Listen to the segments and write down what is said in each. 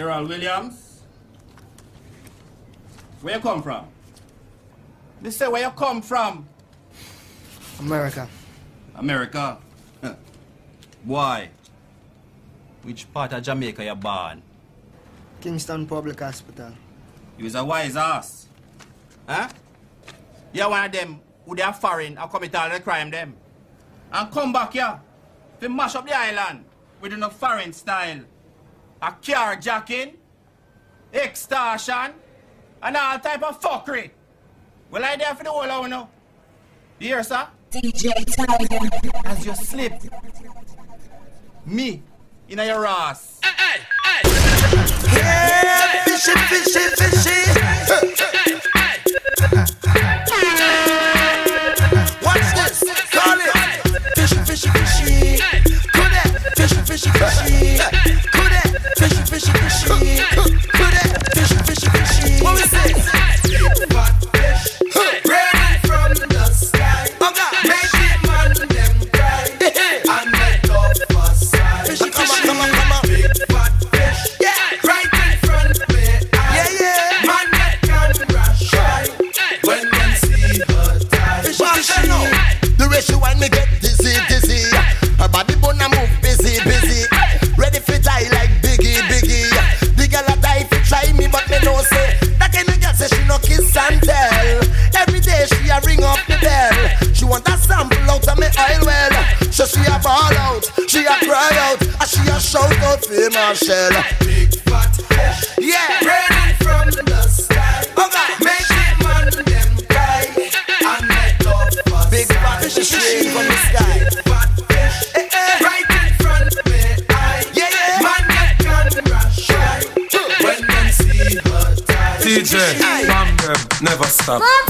Daryl Williams. Where you come from? They say where you come from. America. America. Why? Which part of Jamaica you born? Kingston Public Hospital. You was a wise ass. Huh? You're one of them who they are foreign and commit all the crime them. And come back here. They mash up the island with a foreign style. A carjacking, extortion, and all type of fuckery. Well, I there for the whole hour now. You hear, sir? DJ Tiger. As you slip, me in your ass. Hey, hey, hey. Yeah, fishy, fishy, fishy. What's this? Call it fishy, fishy, fishy. Could it? Fishy, fishy, fishy. Fishy, fishy, out for Marshall. Big fat fish, yeah, raining from the sky. Okay, make it man them cry and let love pass. Big fat fish is rain from the sky. Big fat fish, eh, eh, right in front of me. eye. Yeah, yeah, man that can rush by when them see her die. DJ, from them, never stop. God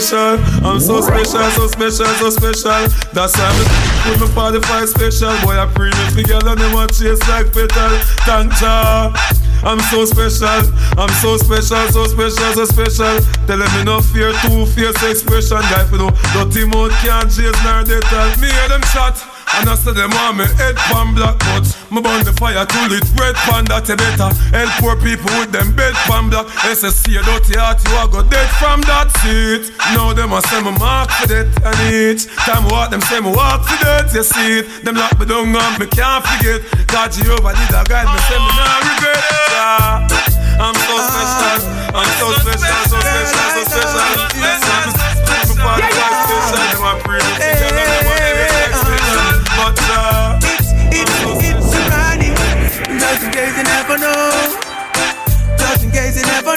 special, I'm so special, so special, so special. That's why I'm with my 45 special. Boy, I me for girl and them want chase like petal. Thank Jah. I'm so special, I'm so special, so special, so special. Tell them me no fear, two fierce expression. Guy for no dirty mouth can't chase nor they tell me hear them shot. And I say them want me head pan black but Me burn the fire too lit red that you better. Help poor people with them bed pan black SSC a dirty heart you a go dead from that seat. Now them a say me mark for death and each Time walk them say me walk for death You see it. Them lock me down and me can't forget. God Jehovah did a guide me say me not regret. Yeah. I'm so special I'm so special so special so special Just in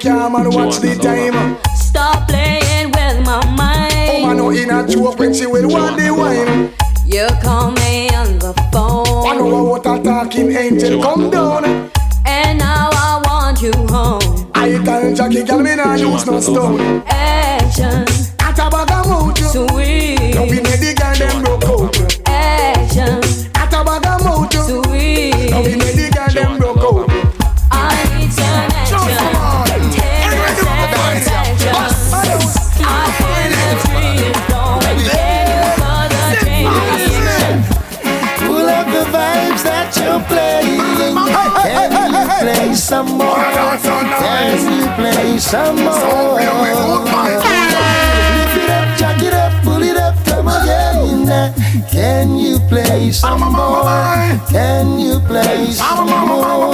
chat no work, man. Watch the time. Stop playing with my mind. Oh man, no in a joke when she will want the wine. You call me on the phone. I know what a talking angel come down. And now I want you home. I tell Jackie, girl, me nah use no stone. Action, At a bag of mouth, sweet. don't be made the some more? Can you play some more? Lift it up, jack it up, pull it up, come again. Can you play some more? Can you play some more?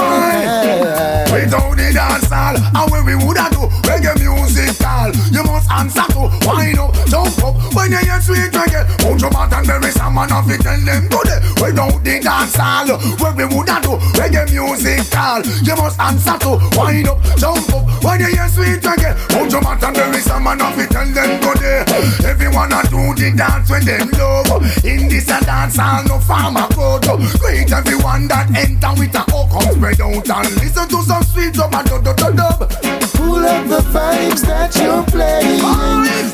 Without the dance hall, and when we woulda do reggae music call, you must answer to wind up, jump up when you hear sweet reggae. Put your bat and bury some man off it, tell them today. Without the dance hall, when we woulda do reggae music call, you must answer to wind up, jump up when you hear sweet reggae. Put your bat and bury some man off it, tell them today. Everyone a do the dance when them love. In this a dance hall, no farmer go to. Greet everyone that enter with a hook, spread out and listen to some sweet dub and dub dub dub dub. Pull up the vibes that you're playing.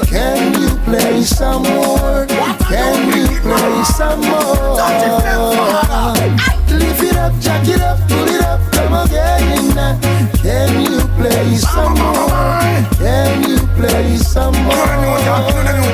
Can you play some more? Can you play some more? Lift it up, jack it up, pull it up, come again. Can you play some more? Can you play some more?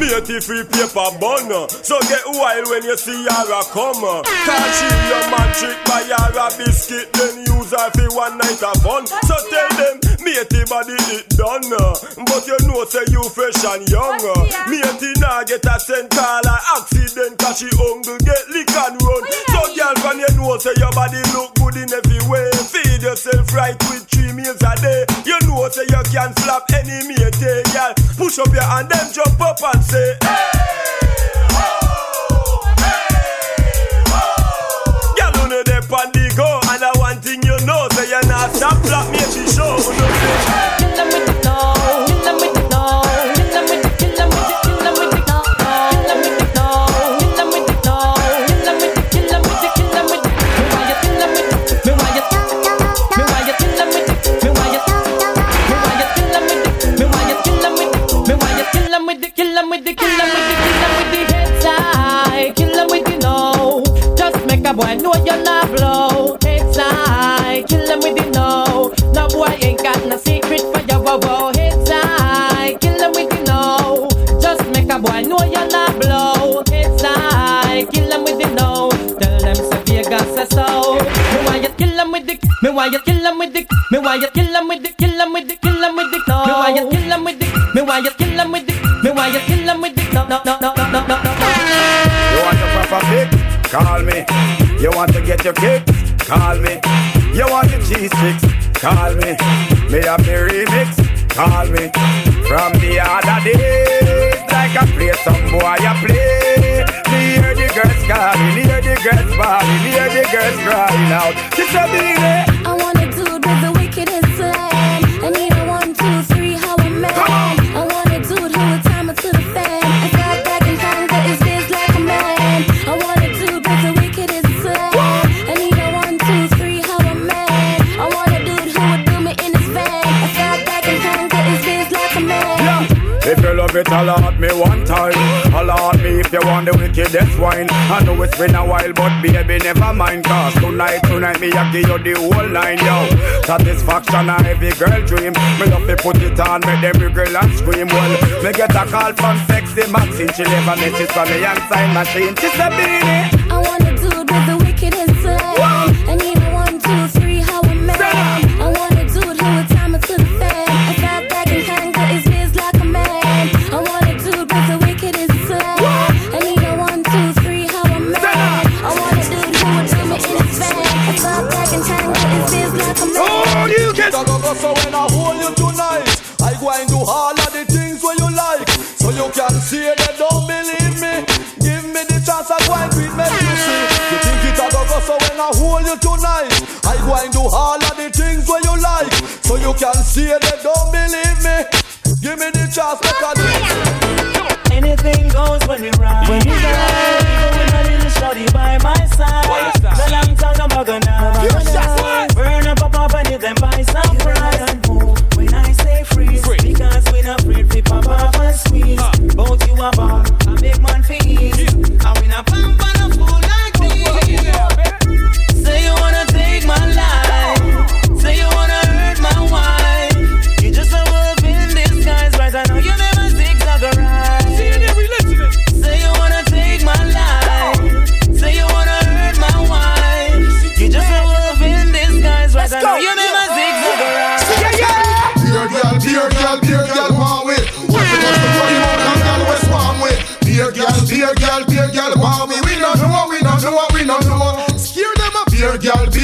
Matey free paper bun So get wild when you see Yara come Can't she your man trick by Yara biscuit Then use her for one night of fun. So tell them me matey body it done uh. But you know say you fresh and young uh. Matey nah get a call or accident Cause she hungry get lick and run. So girl when you know say your body look good in every way. Feed yourself right with three meals a day. You know say you can slap any matey eh, girl. Push up your hand then jump up and say Girl, with the, kill 'em with the, kill 'em with the head side, kill 'em with the no. Just make a boy know you're not blow. Head side, kill 'em with the no. No boy ain't got no secret for your wow wow. Head side, kill 'em with the no. Just make a boy know you're not blow. Head side, kill 'em with the no. Tell them say Vegas say so. Me why you kill 'em with the, me why you kill 'em with the, me why you kill 'em with the, kill 'em with the, kill 'em with the no. Me why you kill 'em with the, me why you kill 'em with the, why you kill them with the no, no, no, no, no, no, no. You want to pop a pick? Call me. You want to get your kicks? Call me. You want your cheese sticks? Call me. Me have the remix? Call me. From the other days, like I play some boy, I play. Me hear the girls calling, hear the girls bawling, hear the girls crying out. Sister, be there. Love it, alert me one time. Alert me if you want the wickedest wine. I know it's been a while, but baby, never mind. Cause tonight, tonight, me, I give you the whole nine, yo. Satisfaction, a every girl dream. Me love to put it on, make them wiggle and scream. Well, me get a call from sexy Maxine. She never misses from me and sign machine. She's a beanie. All of the things where you like. So you can see they don't believe me. Give me the chance, I do. Anything goes. When we ride.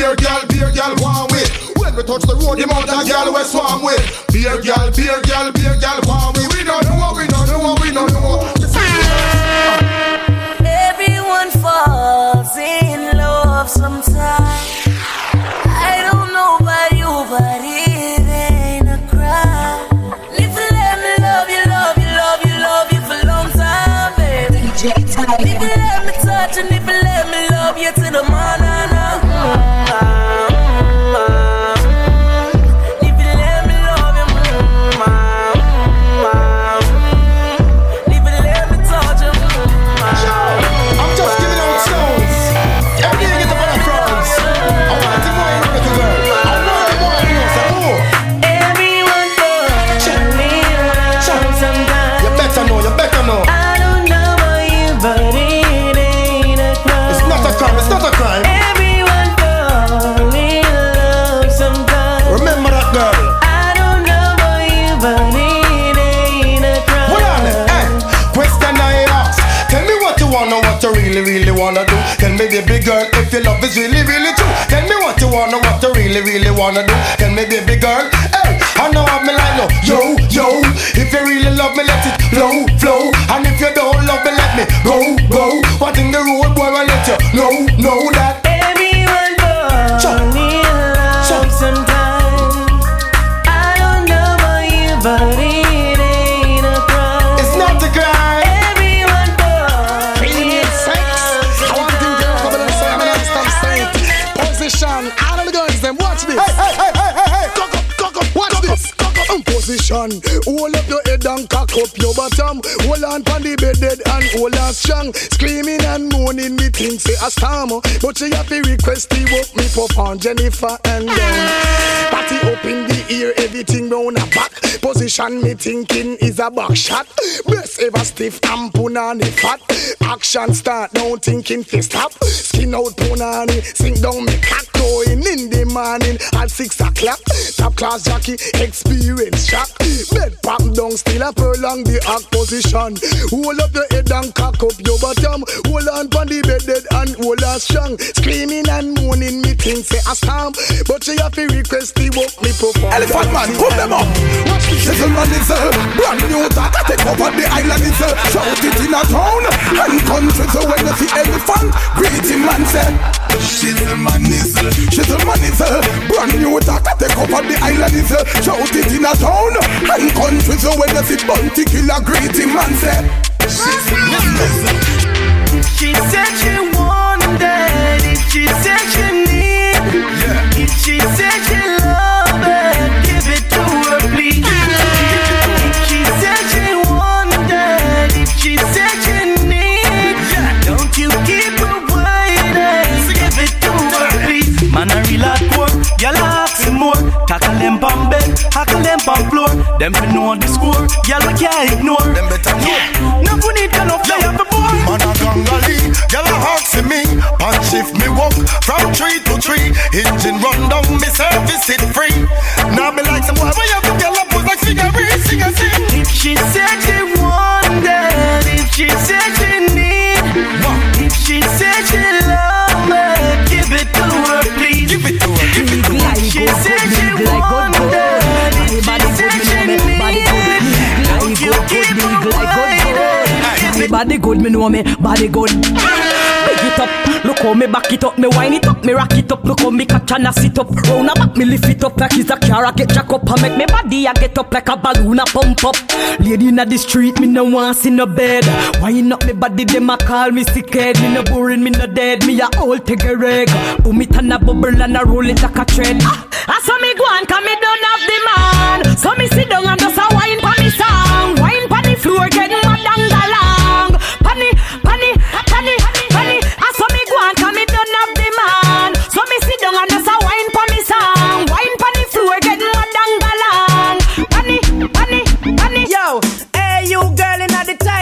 Beer girl, beer girl, want with. When we touch the road, know that girl we swarm with. Beer girl, beer girl, beer girl, want baby girl, if your love is really, really true. Tell me what you wanna, what you really, really wanna do. Tell me, baby girl, hey, I know I'm like no. Yo, yo, if you really love me, let it flow, flow. And if you don't love me, let me go, go. What in the road, boy, I let you know, know that. Position. Hold up your head and cock up your bottom. Hold on pon the bed dead and hold on strong. Screaming and moaning, me think say a storm. But she have to request the work me pop on Jennifer and then Party up in the ear, everything round a back. Position me thinking is a back shot. Best ever stiff and punani fat. Action start now thinking fist stop. Skin out punani, sink down me cock going in the morning at six o'clock. Top class jockey, experience shock. Bed pop down, still a prolong the act position. Hold up your head and cock up your bottom. Hold on pon the bed and hold on strong. Screaming and moaning, me think say a storm. But she have to request the work me perform. Elephant man, put them up. Watch this. Gentleman is a uh, brand new talk. Take over the island is a uh, shout it in a town and country. So when you see elephant, greet him and say, Gentleman is uh, a, gentleman is a brand new talk. Take over the island is a shout it in a town and country. So when you see bounty killer, greet him and say, Gentleman is a. She said she wanted it. She said she need. If she said Tackle them on bed, tackle them on floor. Them fi know the score. Y'all we can't ignore. Them better know. Yeah. No we need to know fly up the board. Man a gangali, gyal a asking me Pan shift me walk from tree to tree Engine run down, me service it free Now me like some boy, why you a pose like cigarette, a sing If she said she wanted, if she said body good, me know me body good. big it up. Look how me back it up, me wind it up, me rock it up. Look how me catch and I sit up. Round a back, me lift it up like it's a car. I get jack up and make me body I get up like a balloon a pump up. Lady inna the street, me no want see no bed. Wind up me body, them a call me sick head. Me no boring, me no dead. Me a old take a reg. Boom it and a bubble and a roll it like a trend. Ah, I saw me go on, cause me don't have the man. So me sit down and just a wine pa me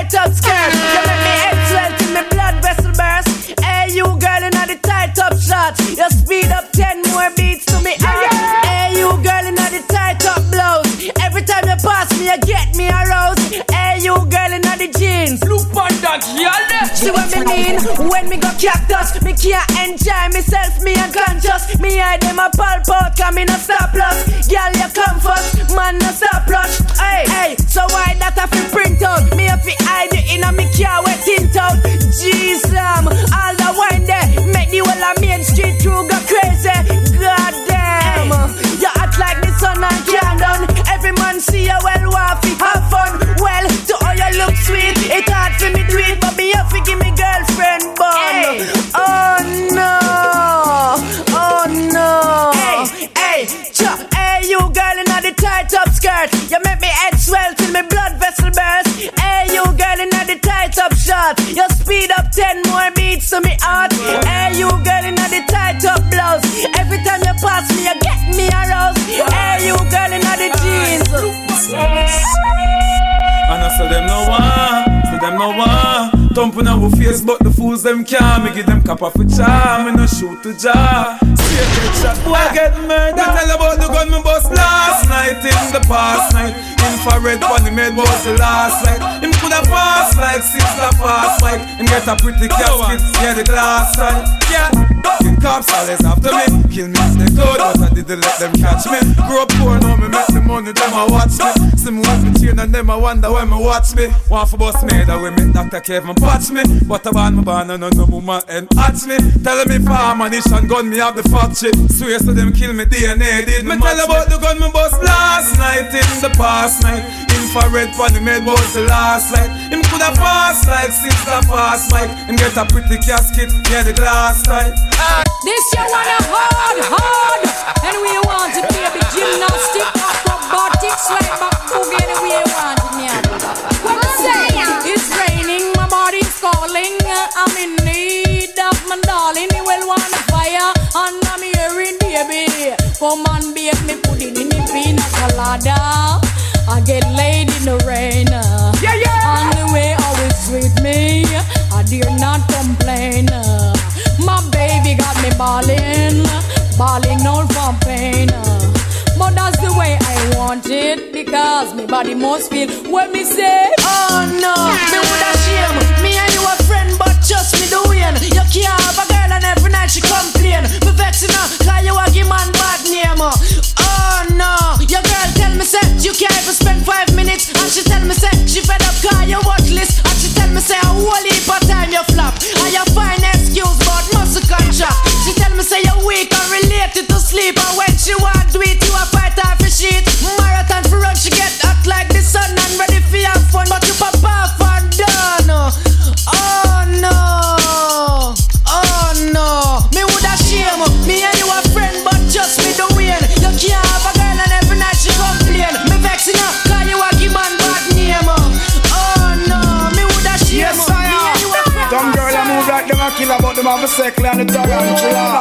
tight up skirt. You make me head swell till me blood vessel burst. Hey you girl in the tight up shorts. You speed up ten more beats to me heart. Hey you girl in the tight up blouse. Every time you pass me, you get me aroused. Hey you girl in the jeans. Look on that, y'all. See what me mean? When me go cactus, me can't enjoy myself, me unconscious. Me eye them a pulp out, come in a stop loss. Girl, you come first, man, no stop rush. Hey, hey, so why that I feel print out? Me if I hide you in a me car wet tint out. Jeez, um, all the wine there, make the whole of Main Street crew go crazy. God damn, you act like the sun and can done. Every man see you well, waffy, have fun. Well, to all you look sweet, it hard for me do it, but me have to give me girlfriend bun. Oh no, oh no. Hey, hey, cha, hey, you girl in the tight up skirt. You make me head swell till me blood vessel burst. Hey, you girl in the tight up short. You speed up ten more beats to me heart. Hey, you girl in the tight up blouse. Every time you pass me, you get me aroused. Hey, you girl in the jeans. And I say them no one, say them no one. Thumping our face, but the fools them can't. Me give them cap off a charm, me no shoot to jar. See a get shot, boy get murdered. Me tell about the gun me bust last night in the past night. Infrared funny made was the last night. Him coulda passed like six a fast like. Him get a pretty casket, yeah the glass side. Yeah, the cops always after me. Kill me if they could, but I didn't let them catch me. Grew up poor, now me make the money, them a watch me. See me watch me chain and them a wonder why me watch me. Want for bust me that way me Dr. Kevin patch me. But I ban me ban and no woman and hatch me. Tell me farm ammunition gun me have the factory. Swear so them kill me DNA did me tell about the gun me bust last night in the past night. Infrared funny made was the last light. Him coulda passed like since the past Mike. Him get a pretty casket near the glass side. This you wanna hard, hard. And we want to it, baby. Gymnastic, acrobatics, like colada. I get laid in the rain. Yeah, yeah. And the way always treat me, I dare not complain. My baby got me balling, balling all from pain. But that's the way I want it because my body must feel when me say, Oh no, me woulda shame. Me and you a friend, but just me doing. You can't have a girl and every night she complain. Me vexing her, cause you a give man bad name. Can't even spend five minutes, and she tell me say she fed up cause you worthless, and she tell me say a whole heap of time a killer, but them have a circle and a tarantula.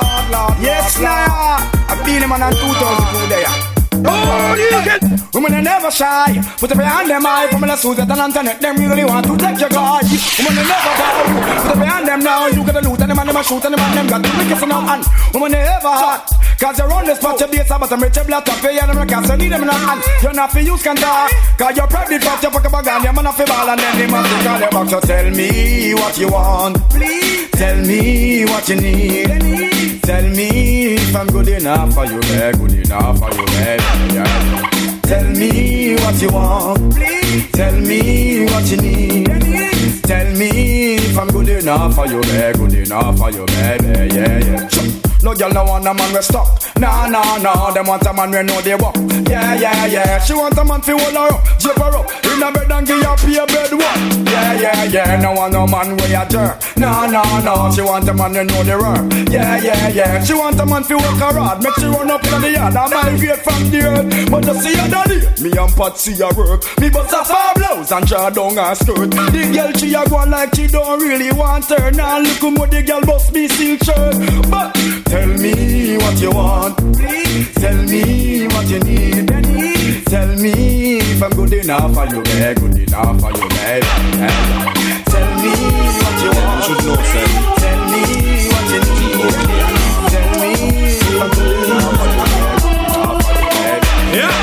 Yes, nah. I beat them on 2002 there. Oh, you Women are never shy. Put up your hand them high From the Susan and Antoinette Them really want to take your guy. Women are never bow. Put up your hand them now. You get the loot and them and them a shoot And them and them got the quickest in our hand Women are ever hot Cause you're on the spot Your base about them rich Your blood top Pay and a cast You need them in a hand You're not for use can talk Cause you're pregnant Fat you fuck up a gun You're man off your ball And then they must call your box So tell me what you want Please Tell me what you need Tell me if I'm good enough for you, eh? Good enough for you, eh? Yeah. Tell me what you want, please. Tell me what you need. Tell me if I'm good enough for you, baby. Good enough for you, baby. Yeah, yeah. No girl no want a man we stuck. Nah, nah, nah. Them want a man we know they walk. Yeah, yeah, yeah. She want a man fi hold her up, jump her up in a bed and give her pay bed one. Yeah, yeah, yeah. No want no man we a jerk. Nah, nah, nah. She want a man we know the work. Yeah, yeah, yeah. She want a man fi work her hard, make she run up in the yard. I migrate from the earth, but you see her daddy. Me and Patsy a work. Me bust a far blouse and draw down her skirt. The girl she a go like she don't really want her. Now look much the girl bust me silk shirt. But tell me what you want. Please. Tell me what you need. Tell me if I'm good enough for you, babe. Good enough for you, babe. Tell me what you want. You should know, sir. Tell me what you need. Tell me if I'm good enough for you, babe. Good enough for you, babe. Yeah.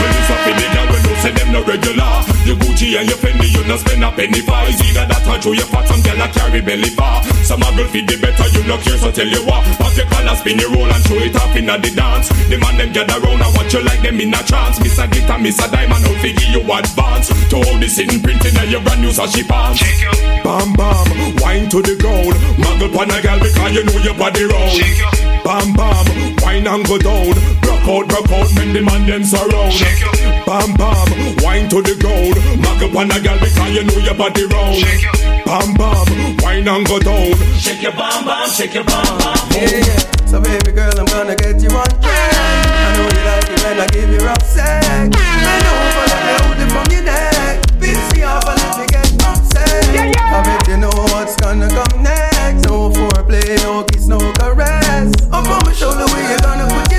When you stop in the when you say them no regular. You Gucci and your Fendi, you no spend a penny for. It's either that or you fat, some girl a carry belly bar. Some a girl feed the better, you no care, so tell you what. Pop your collar, spin your roll and show it off inna the dance. The man them gather round and watch you like them in a trance. Miss a glitter, miss a diamond, out figure you advance. To all the sitting printing and your brand new sashi pants. Bam bam, wine to the ground. Muggle pon a girl because you know your body round. Bam bam, wine and go down. Broke out, broke out, make the man them surround. Bam bam, wine to the ground. Muggle pon a girl because you know your body round. Bam bam, wine and go down. Shake your bam bam, shake your bam bam. Yeah, yeah. So baby girl, I'm gonna get you on I know you like it when I give you rough sex. Bend over, let me hold it from your neck. Pinch me off and let me get upset. Yeah, yeah. I bet you know what's gonna come next. No foreplay, no kiss, no caress. Up on my shoulder, where you gonna put your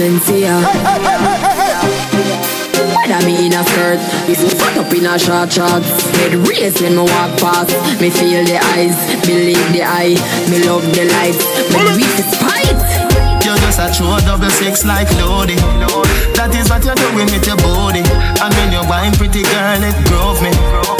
Agencia. Whether me in a skirt, me fuck up in a short shorts. Head race when me walk past. Me feel the eyes, believe the eye. Me love the lights, me do it despite. You're just a true double six like Lodi. That is what you're doing with your body. And when you wine, pretty girl, it grove me.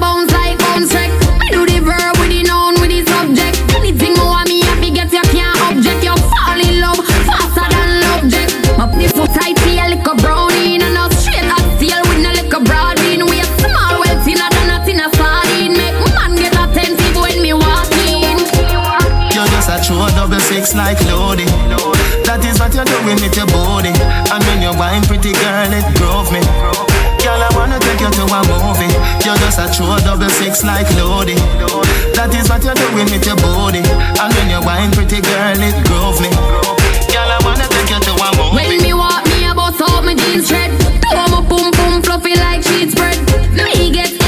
Six like Lodi. That is what you're doing with your body. And when you wine, pretty girl, it grove me. Girl, I wanna take you to a movie. You're just a true double six like Lodi. That is what you're doing with your body. And when you wine, pretty girl, it grove me. Girl, I wanna take you to a movie. When me walk, me a bust out my jeans shred. Do my pum pum fluffy like sheet spread. Me get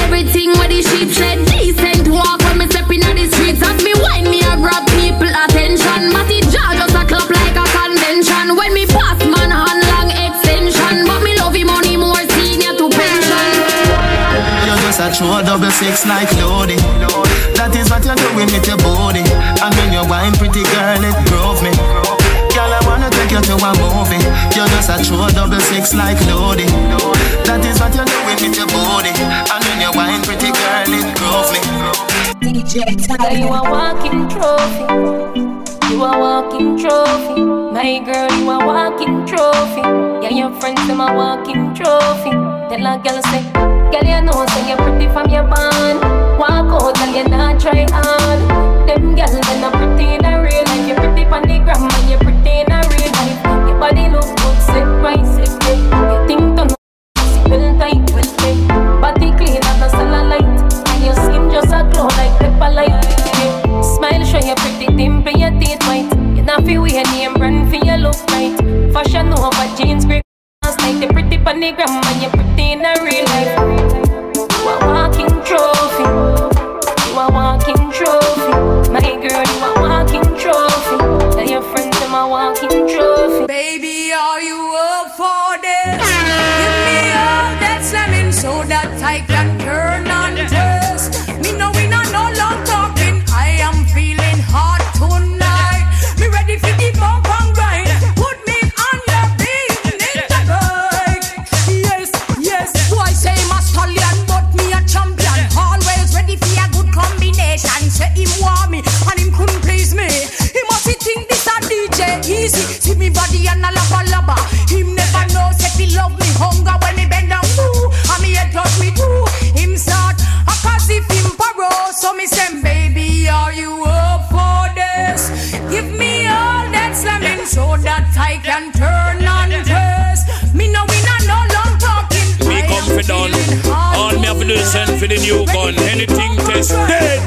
You're a double six like Lodi. That is what you're doing with your body. And when you wine, pretty girl, it grove me. Girl, I wanna take you to a movie. You're just a true double six like Lodi. That is what you're doing with your body. And when you wine, pretty girl, it grove me. DJ you a walking trophy. You a walking trophy. My girl, you a walking trophy. Yeah, your friends them a walking trophy. Tell a girl say, girl you know say you're pretty from your band. Walk out, girl you not try hard. Them girls they not pretty in a real life. You're pretty on the gram and you're pretty in a real life. Your body look good, set right, set right. You think don't well tight, well tight. Body clean and no cellulite. And your skin just a glow like pepper light. Like the pretty panigram and you pretty in a real life. You a walking trophy. You a walking trophy. My girl, you a walking trophy. Tell your friends I'm a walking trophy. Baby, are you up for this? Give me all that slamming so that I can turn that I can turn on first. Me no win and no long talking. Me come for done. All me have to do is send for the new gun. Anything test dead.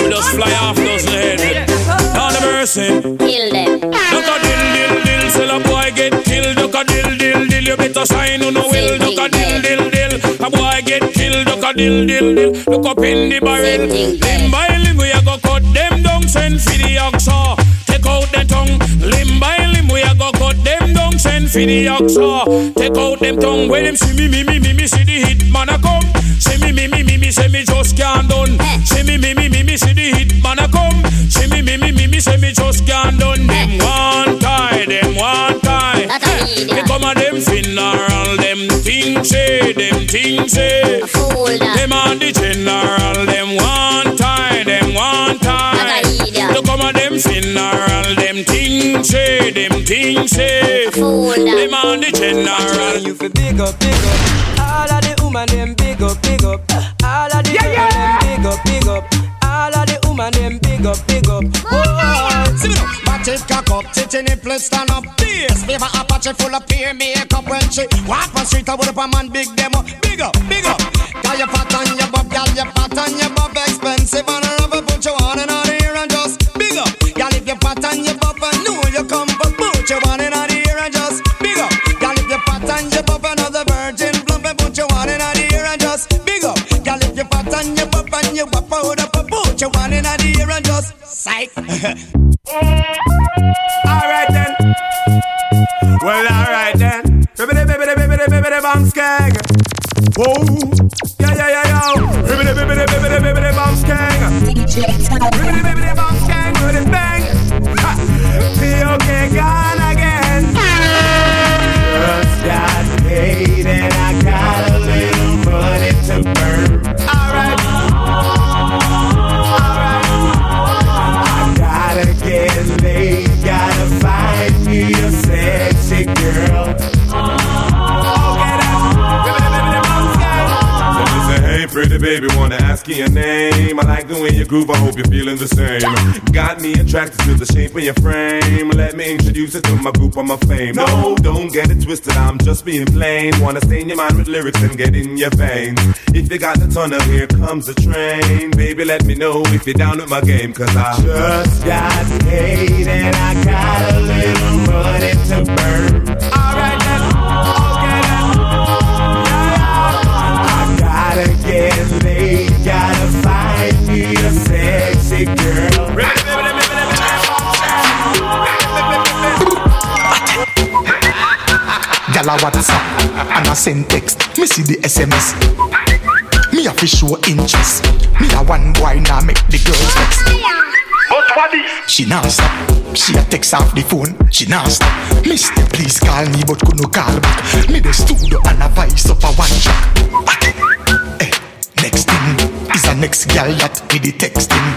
We just fly off dozen head. Down the mercy. Kill them. Duck a dill dill dill. Sell a boy get killed. Duck a dill dill dill. You better sign on no will. Duck a dill dill dill. A boy get killed. Duck a dill dill dill. Look up in the barrel. Limb by limb we a go cut them down. Send for the oxa. Take out the tongue. Limb by them. Send for the oxa. Take out them tongue. When them see me me me me me see the hit man a come. See me me me me me say me just can't done. See me me me me me see the hit man a come. See me me me me me say me just can't done. Them one tie, them one tie. Me come a them funeral, them things say, them things say. Them on the general, them one tie, them one tie. You come a them funeral, them things say, them things say. Them on the general. You fi big up, big up. All of the woman them big up, big up. All of the yeah, yeah. them big up, big up. All of the woman them big up, big up. Whoa. See me now, back it cock up, titty nipple stand up. This favor Apache full of peer makeup when she walk on street. I would up a man big demo, big up, big up. Hope you're feeling the same. Got me attracted to the shape of your frame. Let me introduce you to my group on my fame. No, don't get it twisted, I'm just being plain. Wanna stain your mind with lyrics and get in your veins. If you got the tunnel, here comes the train. Baby, let me know if you're down with my game, cause I Just got paid and I got a little money to burn. Sexy girl. Gal a WhatsApp and I send text. Me see the SMS. Me a fi show interest. Me a one boy now make the girls vex. But what is? She now stop. She a text off the phone. She now stop. Mister, please call me, but could no call back. Me the studio and a voice up a one track. Eh, next thing is a next girl that me the texting.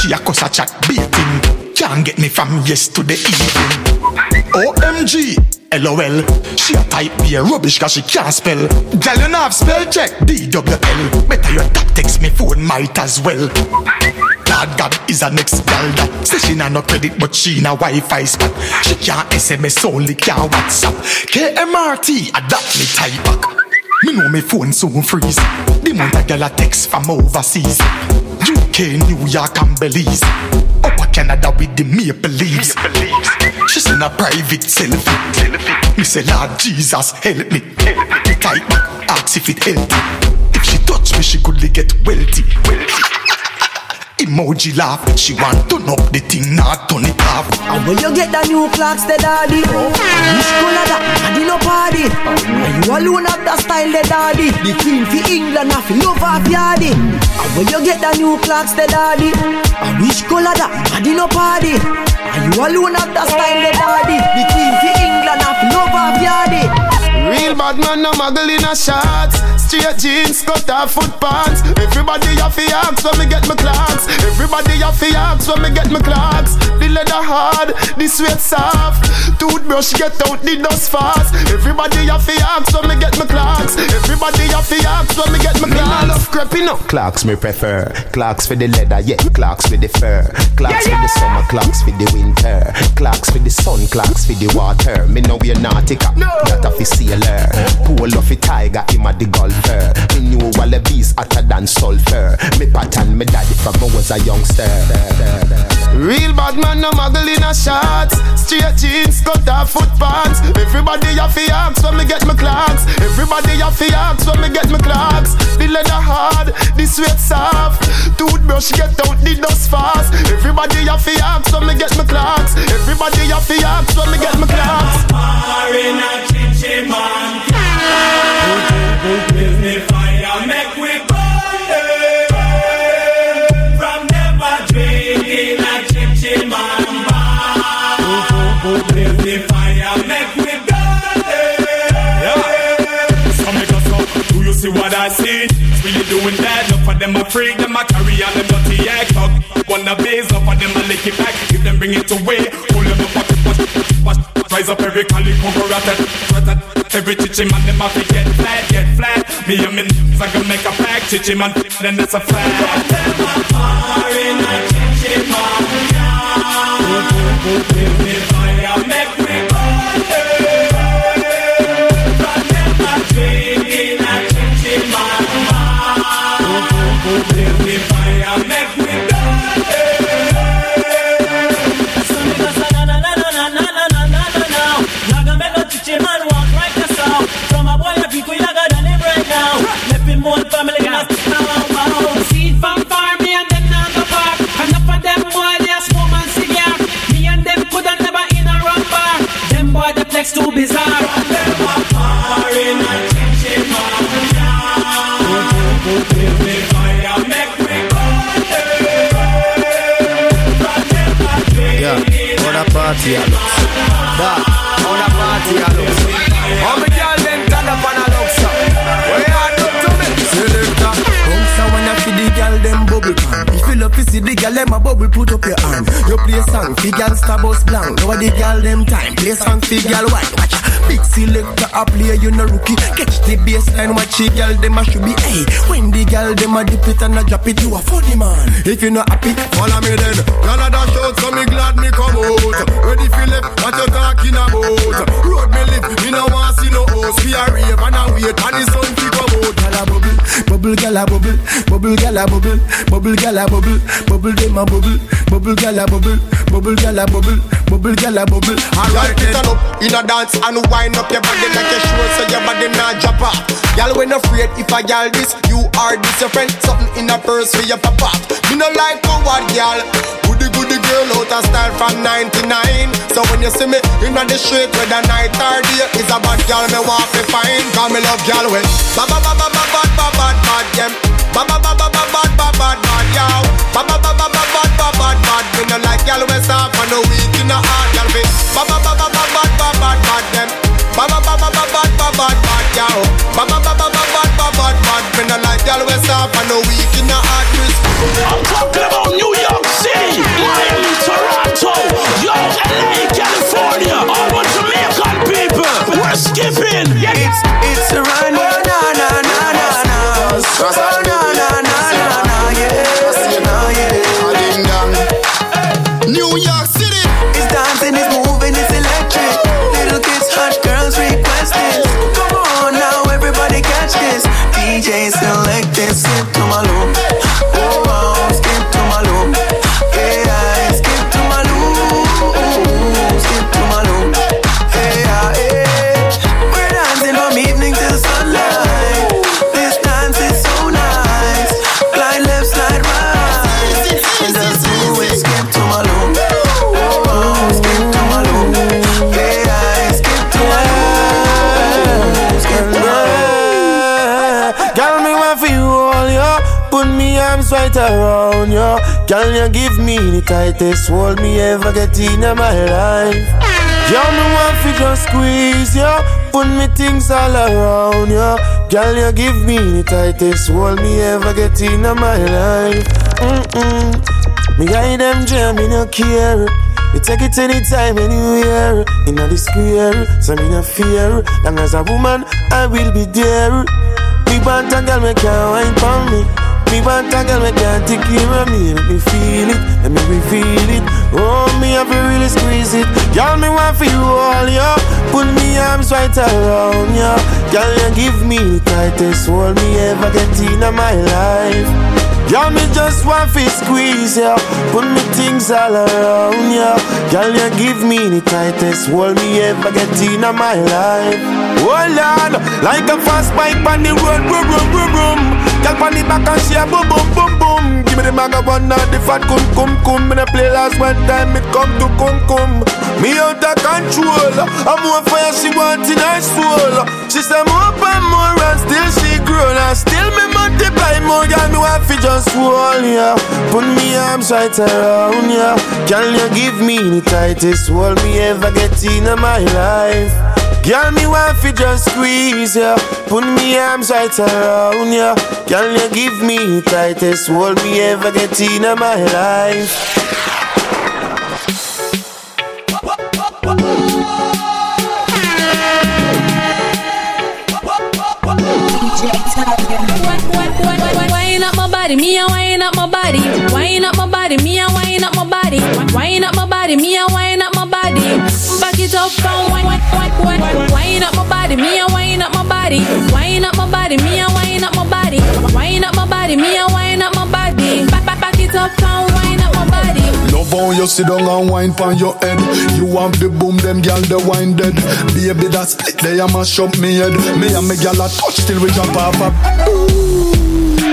She a cuss a chat baiting. Can't get me from yesterday evening. OMG, LOL. She a type a rubbish cause she can't spell. Girl, you have spell check. DWL. Better your tap text me phone might as well. Lord God is a next girl that say she nah no credit but she na Wi-Fi spot. She can't SMS only can't WhatsApp. KMRT adapt me type back. Me know me phone soon freeze. The month a girl a text from overseas. UK, New York and Belize. Upper Canada with the maple leaves. She send a private selfie. Me say Lord Jesus help me. Me type back, ask if it healthy. If she touch me, she could get wealthy. Emoji laugh, she want turn up the thing, not turn it off. And when you get the new Clarks, the daddy Which color that? Daddy no party And you alone have the style, the daddy The queen for England, have love of yardy And when you get the new Clarks, the daddy And which color that? Daddy no party And you alone have the style, the daddy The queen for England, have love of yardy Real bad man, no muggle in a shots. Straight jeans, cut off foot pants. Everybody have fi ask when me get my Clarks. Everybody have fi ask when me get my Clarks. The leather hard, the sweat soft. Toothbrush get out the dust fast. Everybody have to ask when me get my Clarks. Everybody have to ask when me get my Clarks. Me love creeping up. Clarks me prefer. Clarks for the leather, yeah. Clarks for the fur. Clarks for the summer, Clarks for the winter. Clarks for the sun, Clarks for the water. Me know we're nautica, not a fi sailor. Pull off a tiger, him a the golfer. Me knew Wallabees hotter than sulfur. Me pattern me daddy from I was a youngster. Real bad man, no muggle in a shots. Straight jeans, cut off foot pants. Everybody have to ask when me get my Clarks. Everybody have to ask when me get my Clarks. The leather hard, the sweat soft. Toothbrush get out the dust fast. Everybody have to ask when me get my Clarks. Everybody have to ask when me get my Clarks. Freak, them a carry on them dirty act up. Wanna base up of them a lick it back. If them bring it away, hold them up, watch, watch, watch. Rise up every cali cover at it. rat. Every chichi man, them have to get flat, get flat. Me and me n***s, I can make a pack. Chichi man, then that's a flat. in a chichi man. Give too bizarre. Them a par in a party, I look. That, on a party, I look. How me girl them turn up and I look so. Where you are, look to me. Selector. Bounce a wanna fi the gal dem bubble pan. If you love to see the gal dem a bubble, put up your hand. You play song fi gal star bus blank. Now the gal dem time. Play song fi gal white. Watch a big selector a play, you no rookie. Catch the baseline, watch the gal dem a should be. Hey, when the gal dem a dip it and a drop it, you a funny man. If you not happy, Follow me then. Y'all a dash out, so me glad me come out. Ready left, what you talking about? Road me live, me no want see no host. We a rave and a wait, and the sun fi come out. Gal a bubble, bubble gal a bubble, bubble gal a bubble, bubble gal a bubble, bubble dem a bubble, bubble gal a bubble, bubble gal a bubble, bubble gal a bubble. Alright, on up in a dance and wind up your body like a show so your body not drop off. Y'all when afraid if I y'all this, you are this your friend. Something in a purse for your pop. Me no like coward y'all. Girl out of style from 99. So when you see me in the street whether night or day, it's a bad girl me want to find. Cause me love y'all when ba ba ba ba ba ba ba ba bad them. Ba ba ba ba ba ba ba bad bad y'all. Ba ba ba ba ba ba ba bad bad. Me no like y'all when soft and no weak in the heart y'all be. Ba ba ba ba ba ba ba bad bad them. Ba ba ba ba ba ba ba bad bad y'all. Ba ba ba ba ba ba ba bad bad. Me no like y'all when soft and no weak in the heart. I'm talking about New York Miami, Toronto, LA, California, all Jamaican people. We're skipping. Yeah, it's it's a run. Tightest hold me ever get in my life. Girl, me want for just squeeze you. Put me things all around you. Girl, you give me the tightest hold me ever get in my life. Mm-mm. Me guide them jam, me no care. We take it anytime, anywhere. In the square, so me no fear. Long as a woman, I will be there. Me want a girl, me can't wine for me. Me want a girl, me can't take of me. Let me feel it, let me reveal it. Oh, me have to really squeeze it. Girl, me want for you all, yo. Put me arms right around you. Girl, you give me the tightest hold me ever get in my life. Girl, me just want to squeeze ya, put me things all around ya. Girl, you give me the tightest hold me ever get in my life. Hold on, like a fast bike on the road, boom, boom, boom, boom. Girl, on the back and she a boom, boom, boom, boom. Give me the maga one now, the fat cum, cum, cum. Me play last one time, it come to cum, cum. Me out of control, I'm more fire she want in her soul. She say more and more and still she grown and still me multiply more. Girl, me fi just hold ya, put me arms right around ya. Can you give me the tightest hold me ever get in my life? Girl, me want fi just squeeze ya, put me arms right around ya. Can you give me tightest hold me ever get in my life? Body, me a wine up my body. Wine up my body, me a wine up my body. Wine up my body, me a wine up body. Back it up and wine, wine, wine, wine. Wine up my body, me a wine up my body. Wine up my body, me a wine up my body. Wine up my body, me a wine up my body. Back, back, back it up and wine up my body. Love how you sit down and wine pon your head. You want the boom, them gal the wine dead. Baby, that split they a mash up me head. Me and me gal a touch till we jump off up.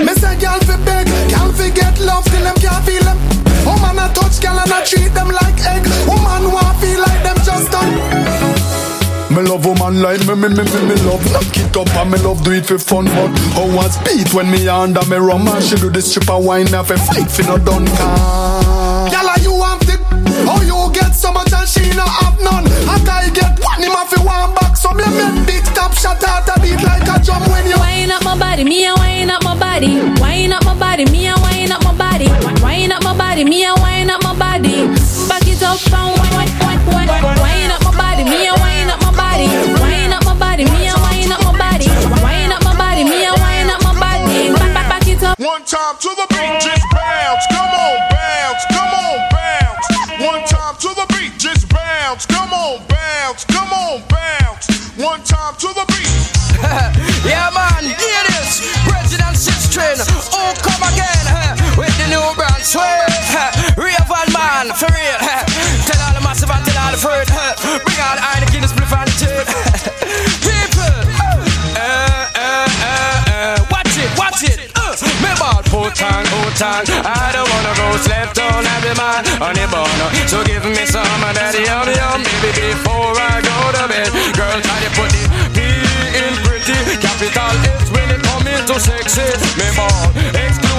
Me say girl fi beg, girl fi get love till them can't feel them. Woman a touch girl and I treat them like egg. Woman want feel like them just done. Me love woman like me, me, me, me, me love Knock it up and me love do it for fun But how I speed when me under me rum And she do the stripper wine off a fight fi no done can and she no have none? And I get one him off one back. So me make big top shot out a beat like a drum when you Wine up my body, me a wine up my body. Wine up my body, me a wine up my body. Wine up my body, me a wine up my body. Back it up and wine, wine, wine, wine. Wine up my body, me a wine up my body. Wine up my body, me a wine up my body. Wine up my body, me a wine up my body. Back, back, back it up. One time to the beat, for real. Tell all the massive and tell all the fruit. Bring all the Heineken, the split and the. People, uh, uh, uh, uh, watch it, watch it. Uh, me ball put on, put on. I don't wanna go slept on every man on the bono. So give me some of that yum yum, baby, before I go to bed. Girl, try to put the P in pretty. Capital H when it come into sexy. Me ball,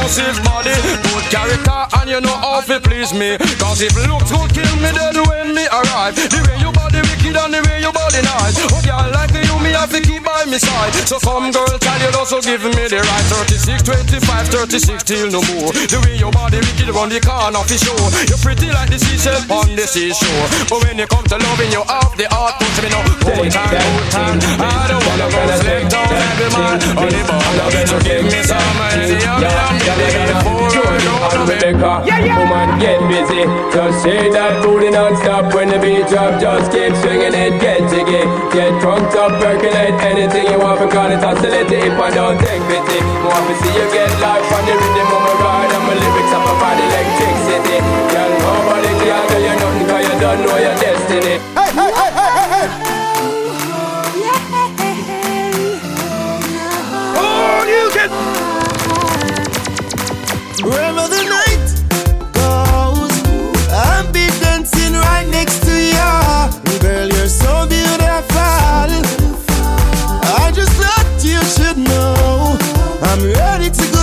exclusive body, good character, and you know how to please me. Cause if looks good kill me dead when me arrive. The way you body wicked and the way you body nice. Oh, girl, like you, me have to keep by my side. So come girl, tell you also give me the right. 36, 25, 36 till no more. The way your body wicked run the corner for sure. You're pretty like the seashell on the seashore. But when you come to loving you off the heart, put me no hold time, hold time. I don't wanna go sleep down every man. On the border. So give me some of the yum yum, baby, before I go. Rebecca, woman get busy. Just shake that booty non-stop when the beat drop. Just keep swinging it, get jiggy. Get drunk. Up, percolate anything you want Because it's oscillating if I don't take pity. Want to see you get life on the rhythm of my ride And my lyrics up about electricity. Girl, nobody can tell you nothing Cause you don't know your destiny. Hey, hey, hey, hey, hey, hey. Oh, you can Wherever the night goes, I'll be dancing right next I'm ready to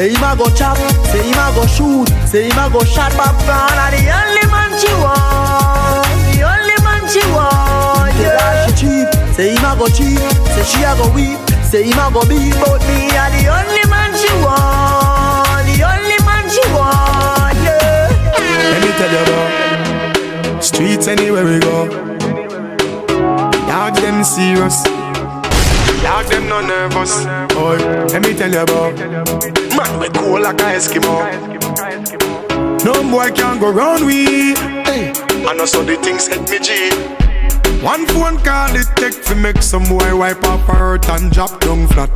say him a go chop, say him a go shoot, say him a go shot popcorn. And the only man she want, the only man she want. Yeah. Tell she cheap, say him a go cheap, say she a go weep, say him a go beat, but me a the only man she want, the only man she want. Yeah. Let me tell you about streets anywhere we go. Dog them serious. Dog them no nervous. Boy, let me tell you about man we cool like a Eskimo. No boy can go round we. Hey, I know so the things hit me G. One phone call it take to make some boy wipe up her hurt and drop down flat.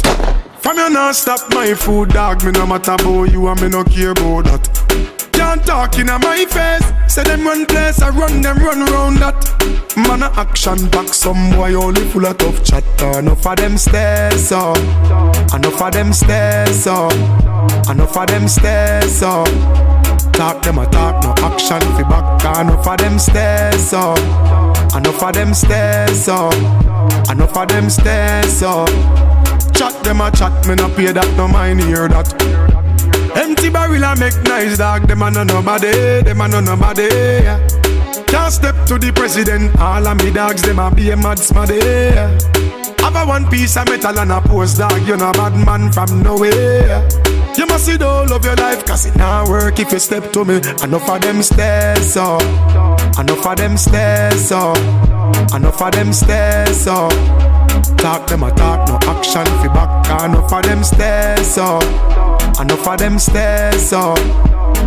From you not stop my food, dog. Me no matter about you and me no care about that. Can't talk in my face. Say them run place, I run them run round that. Man a action back, some boy only full of tough chatter. Enough of them stairs up, enough of them stairs up, enough of them stairs up. Talk them a talk, no action fi back. Enough of them stairs up, enough of them stairs up, enough of them stairs up. Chat them a chat, me no pay that, no mind hear that. Empty barrel a make nice dog, them a no nobody, them a no nobody. Yeah. Can't step to the president, all of me dogs, them a be a mad smaddy. Yeah. Have a one piece of metal and a post dog, you know bad man from nowhere. You must see the whole of your life, cause it not work if you step to me. Enough of them stairs up, enough of them stairs up, enough of them stairs up. Talk them a talk, no action fi back. Enough of them stairs up, enough of them stairs up,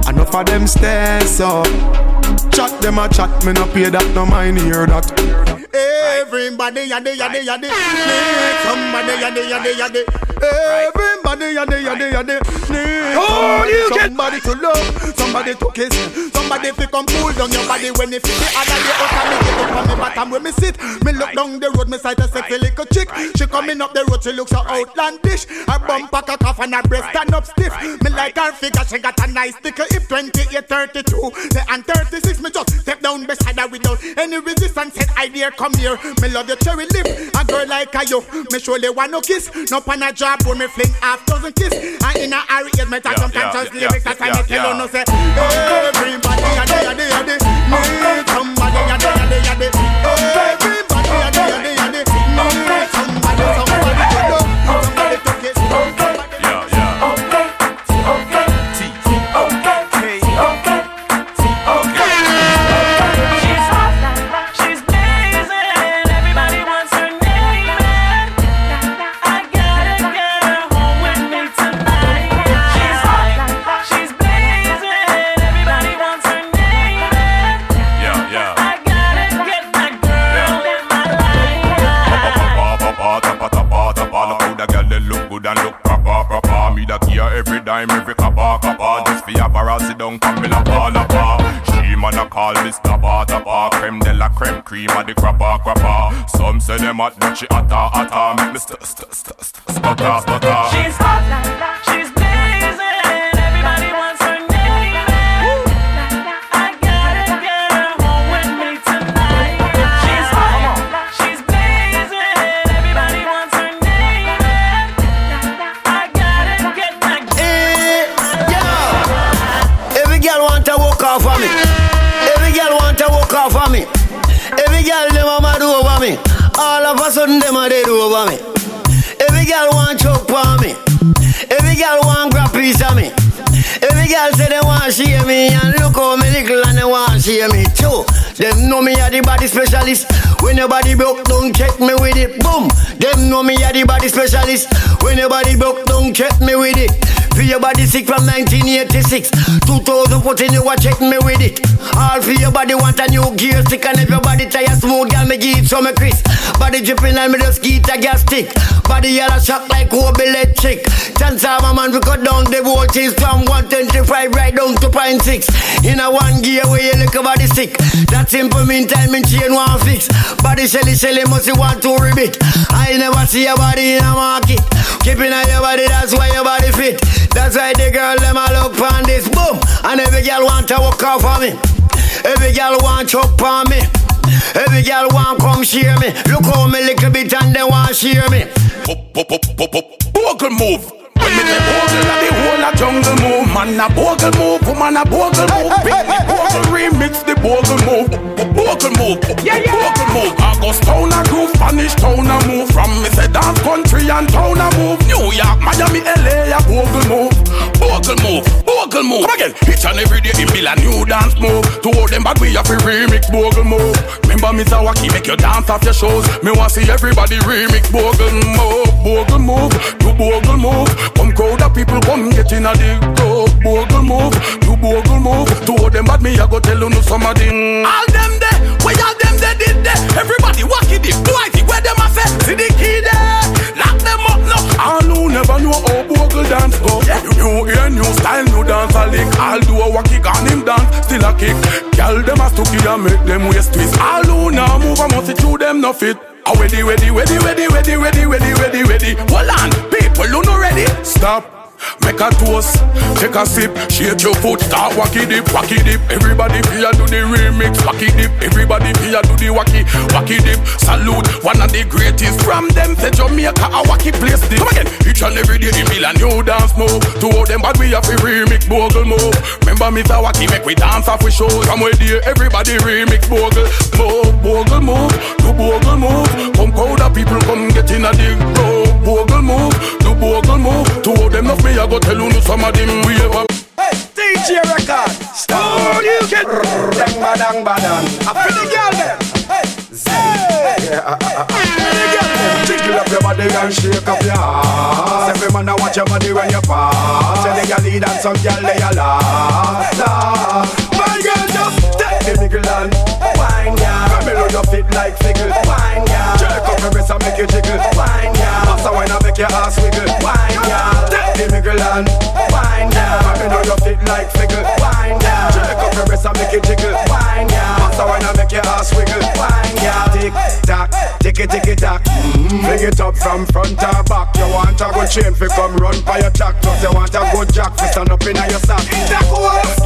enough of them stairs up. Chat them a chat, me no pay that, no mind hear that. Everybody yaddy yaddy yaddy. Need somebody yaddy yaddy yaddy. Everybody yaddy yaddy yaddy. Need Oh, somebody to love, somebody to kiss, somebody to come cool down your body when you feel the other day oh, out and me get up on the bottom where me sit. Me look down the road, me sight a sexy little chick. She coming up the road, she looks so outlandish. Her bum pack a cough and her breast stand up stiff. Me like her figure, she got a nice tickle hip. 28, 32, and 36. Me just step down beside her without any resistance. Said, I dare come here. Me love your cherry lip. A girl like a you, me surely want no kiss. No pan a job when me fling half dozen kiss. And in a hurry, yes, me talk sometimes just lyrics. That's why me tell no say, everybody a day a day a day. Need somebody every dime, every copper, copper. Just for barrel, sit down, come me la pa, la pa. She man a call me stopper, topper. Creme de la creme, cream of the crapper, crapper. Some say them hot, but she hotter, hotter. Make me st, st, st, st, stutter, stutter. She's hot, she's sudden them a dead over me. Every girl want choke on me. Every girl want grab piece of me. Every girl say they want share me and look how me little and they want share me too. Them know me a the body specialist. When your body broke, don't check me with it. Boom. Them know me a the body specialist. When your body broke, don't check me with it. For your body sick from 1986. 2014 you a check me with it. All for your body want a new gear stick and if your body tire smooth, girl me give it some Chris. Body dripping and me just get a gas stick. Body yellow shock like Kobe electric. Chance of a man we cut down the voltage from 125 right down to point six. In a one gear where you look a body sick. That simple meantime in chain one fix. Body shelly shelly must want to ribbit. I never see your body in a market. Keeping on your body, that's why your body fit. That's why the girl them a look on this boom. And every girl want to walk off on me. Every girl want chop on me. Every girl want to come share me. Look how me little bit and they want share me. Move. Me say bogle, a the whole a jungle move. Man a bogle move, woman a bogle move. Big the bogle remix the bogle move. Bogle move, yeah yeah. Bogle move. August town a groove, Spanish town a move. From me say dance country and town a move. New York, Miami, LA a bogle move. Bogle move, move. Come again. Each and every day in Milan, new dance move. To all them bad we have to remix bogle move. Remember Mr. Wacky make you dance off your shows. Me want see everybody remix bogle move, bogle move, do bogle move. Come crowd of people come get in a club. Bogle move, do bogle move. To all them bad me I go tell you no some of them. All them there, where all them they did there. Everybody wacky the whitey where them a say see the key there. Lock them up. All who never know how bogle dance go. You new ear, new style, new dance a lick. I'll do a wacky gun him dance, still a kick. Girl them a stucky and make them waist twist. All who now move a must through them no fit. A ready, ready, ready, ready, ready, ready, ready, ready, ready. Hold on, people who no ready. Stop. Make a toast, take a sip, shake your foot, start wacky dip, wacky dip. Everybody feel do the remix, wacky dip. Everybody feel do the wacky, wacky dip. Salute, one of the greatest from them. Say Jamaica, a wacky place. This. Come again, each and every day in Milan, new dance move. To all them bad we have to remix, bogle move. Remember me, the wacky make we dance off we shows. Come with you, everybody remix, bogle move, bogle move, do bogle move. Come crowd of people, come get in a dig, go bogle move, bogle move. To all them of me, I go tell you no some of them we ever. Hey, DJ record. Stone you can. Dang badang badang. I feel the girl them. Hey, hey. Yeah, uh, uh, uh. The girl them. Jiggle up your body and shake up your ass. Every man I watch your body when you pass. Say they a lead and some girl they a laugh, laugh. My girl just take the middle and wine ya. Come below your feet like fickle, wine ya. Jerk up your wrist and make you jiggle, wine ya. After wine I make your ass wiggle, wine ya. Take the middle and wine ya. Come below your feet like fickle, wine ya. Jerk up your wrist and make you jiggle, wine ya. After wine I make your ass wiggle, wine ya. Tick tock, ticky ticky tock. Bring it up from front to back. You want a good chain fi come run by your tack. Plus you want a good jack fi stand up inna your sack.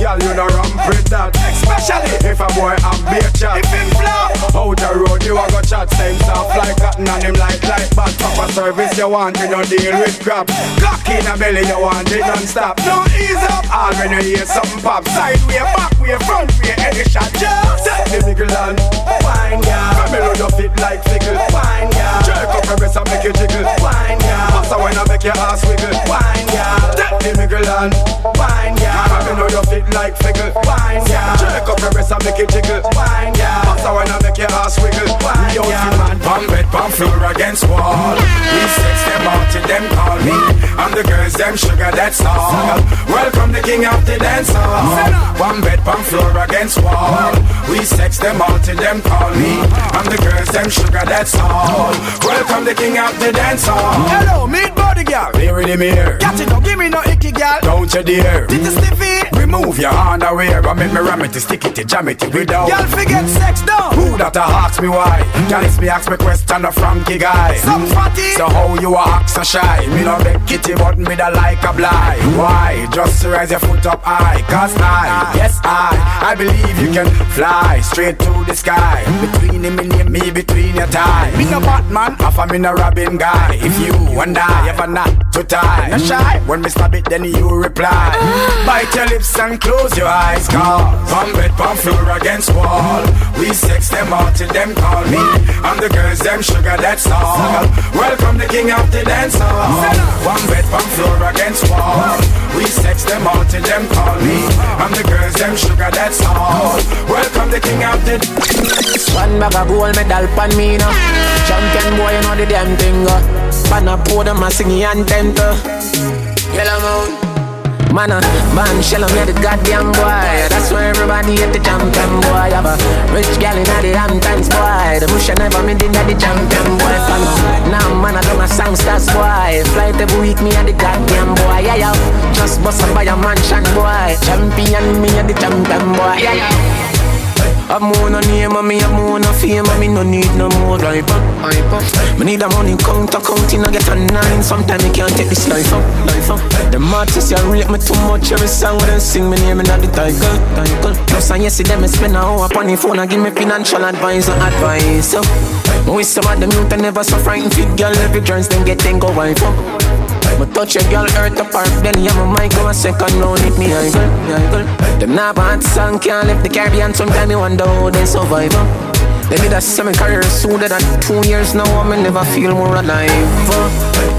Girl, you don't ramp with that, especially if a boy have beer chat. If him flop, out the road you a go chat. Same soft like cotton and him like like bad. Proper service you want, you no deal with crap. Cock in a belly you want it non-stop. No ease up. All when you hear something pop, side way, back way, front way, any shot. Just set the middle and wine, yeah. Come here, you fit like fickle. Wine, yeah. Jerk up your breast and make you jiggle. Wine, yeah. Pass a wine and make your ass wiggle. Wine, yeah. Set the middle and wine, yeah. Come here, you fit like fickle. Wine, yeah. Jerk up your breast and make you jiggle. Wine, yeah. A wine and make your ass wiggle. Wine, yeah. man, palm bed, palm floor against wall. We sex them out till them call me. And the girls them sugar that's all. Welcome the king of the dance hall. One bed, one floor against wall. We sex them all till them call me. And the girls them sugar that's all. Welcome the king of the dance hall. Hello, meet body girl. Here in the mirror. Catch it, don't give me no icky girl. Don't you dare. Did you stiffy? Remove your underwear and make me ram it, to stick it, jam it without. Girl, forget sex down. Who that a ask me why? Girl, it's me ask me question a Frankie guy. Some fatty. So how you a act so shy? Me no beg kitty, but me da like a blind. Why? Just raise your foot up high, cause I, yes I, I believe you can fly straight to the sky. Between him and me, between your tie. Me no Batman, half a me no Robin guy. If you and I ever not to tie, no shy. When me stab it, then you reply. Ah. Bite your lips and close your eyes, cause One bed, one floor against wall. We sex them all till them call me. And the girls, them sugar, that's all. Welcome the king of the dance hall. One bed, one floor against wall. We sex them all till them call me. And the girls, them sugar, that's all. Welcome the king of the One bag of gold medal pan me now. Champion boy, you know the damn thing. Uh. Pan a podium, a singing anthem. Uh. Yellow moon. Man, uh, man, shell me the goddamn boy. That's why everybody at the champion boy. Have a rich gal in the Hamptons boy. The bush never made in the champion boy. Fan. Now, man, I do my song stars boy. Flight every week, me at the goddamn boy. Yeah, yeah. Just bust up by a mansion boy. Champion, me at the champion boy. Yeah, yeah. I'm more no name and me I'm more no fame and me no need no more life up. Me need a money count counting I get a nine. Sometimes me can't take this life up, life up. The artists you rate me too much every song when they sing me name in the title, title. Plus and yes, see them spend a hour upon the phone and give me financial advice and advice. So, we some of them youth never so frightened fit girl every turns then get then go wife up. Me touch a girl, earth apart, belly and my mic go a second round, hit me high girl. Them not bad song, can't lift the Caribbean, sometimes me wonder how they survive. They did a semi career sooner than two years now, I me never feel more alive.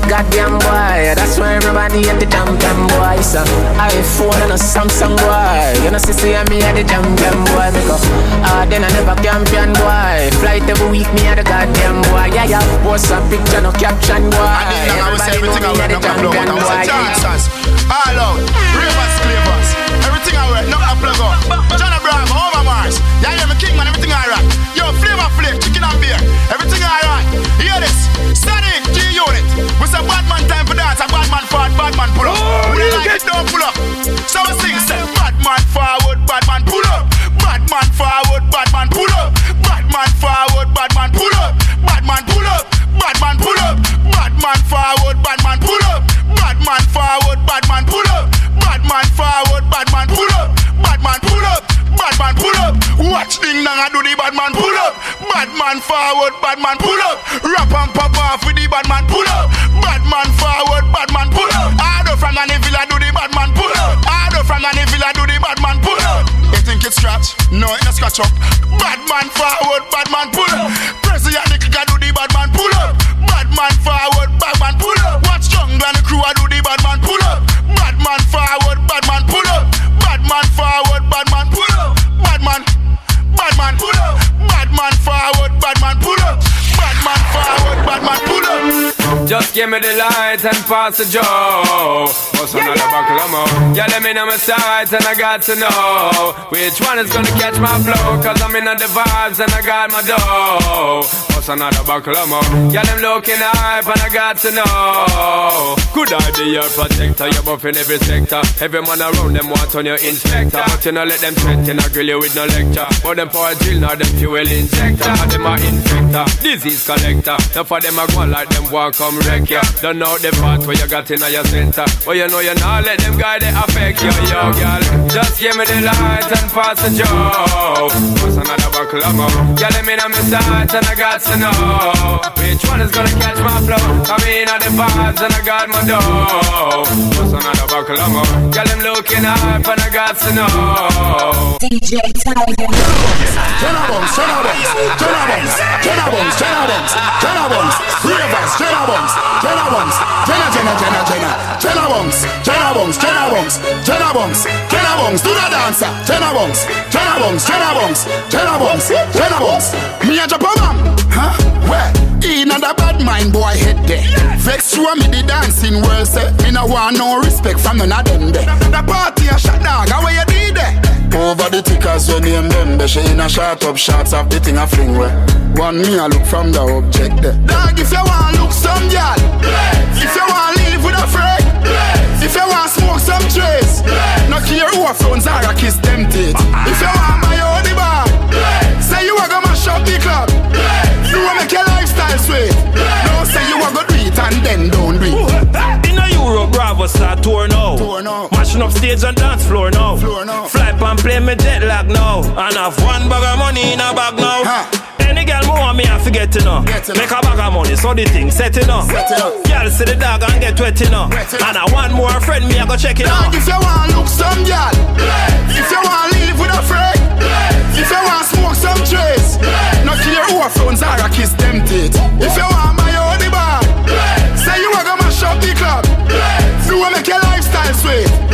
Goddamn boy, that's why everybody at the champion boy. So iPhone and a Samsung boy. You know, see, see me at the champion boy. Me go, ah, then I never champion boy. Flight every week, me at the goddamn boy. Yeah, yeah, post a picture, no caption boy. I was Everybody know everything I me at read, the not plug out. I was a Johnsons, all out, ravers, clavers, everything I read, not a plug out. John Abraham, over Mars, yeah, yeah, me king man, everything I right. Yo, we say bad man time for dance, a bad man forward, bad man pull up. Oh, we like it, don't pull up. So we sing, ding dong I do the bad man pull up. Bad man forward, bad man pull up. Rap and pop off with the bad man pull up. Bad man forward, bad man pull up. Harder from Gani Villa do the bad man pull up. Harder from Gani Villa do the bad man pull up. You think it's scratch? No, it's scratch up. Bad man forward, bad man pull up. President Nick do the bad man pull up. Bad man forward, bad man pull up. Watch Jungle and the crew I do the bad man pull up. Bad man forward, give me the light and pass the joe. What's another buckle of more? Yeah, let me know my sides and I got to know which one is gonna catch my flow. Cause I'm in the vibes and I got my dough. Bust another buckle of more. Yeah, them looking hype and I got to know. Could I be your protector? You're buffing every sector. Every man around them want on your inspector. But you know let them threaten, I grill you with no lecture. But them for a drill, now them fuel injector. Them a infector, disease collector. Now for them a go like them want come wreck ya. Don't know the part where you got in your center. But you know you not let them guy they affect you, yo, girl. Just give me the light and pass the joke. What's another buckle of more? Girl, let me know my sight and I got to know which one is gonna catch my flow. I mean, all the vibes and I got my dough. What's another buckle of more? Girl, I'm looking hype and I got to know. DJ Tiger. Jenna Bones, Jenna Bones, Jenna Bones, Jenna Bones, Jenna Bones, Jenna Bones, Ravers, Jenna Bones, Jenna Bones, Jenna, Jenna, Jenna, Jenna, Jenna Bones, Jenna Bones, Jenna Bones, Jenna Bones, Jenna Bones, do the dancer, Jenna Bones, Jenna Bones, Jenna Bones, Jenna Bones, Jenna Bones. Me a drop a man, huh? Where? In a bad mind boy head there. Vex show me the dancing world say me no want no respect from none of them there. The party a shot dog, how you did there? Over the tickers, your name them They she in a shot up shots of the thing a fling where One me a look from the object there Dog, if you want look some girl If you want live with a friend If you want smoke some trace No care who a phones are a kiss them teeth. Uh-uh. If you want my own bar Say you a go mash up the club. You wanna make your lifestyle sweet. No say you are gonna do it and then don't do it Europe, Bravo start tour now. Mashing up stage and dance floor now. Fly pan play me jet lag now. And have one bag of money in a bag now. Any girl more want me, I forget to know. Make a bag of money, so the thing set it up. Girl see the dog and get wet you know. And I want more friend, me I go check it out. If you want look some girl If you want live with a friend If you want smoke some trace No care who a phones are a kiss them teeth If you want my own bar Say you a go mash up the club A make your lifestyle sweet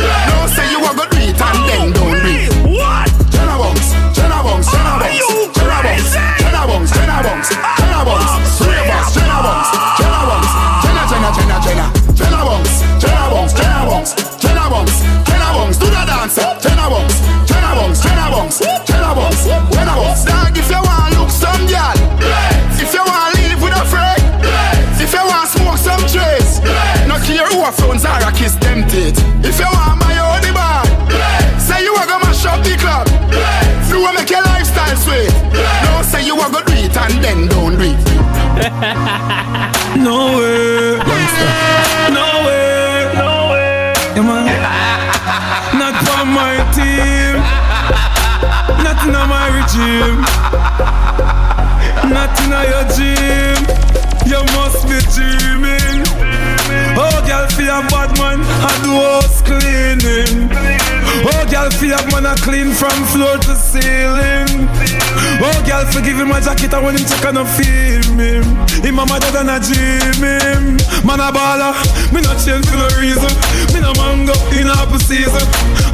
man a clean from floor to ceiling. Oh, girl, forgive him my jacket and when him check and I feel him. Him mama dad and I dream him. Man a baller, me not change for no reason. Me no mango in apple season.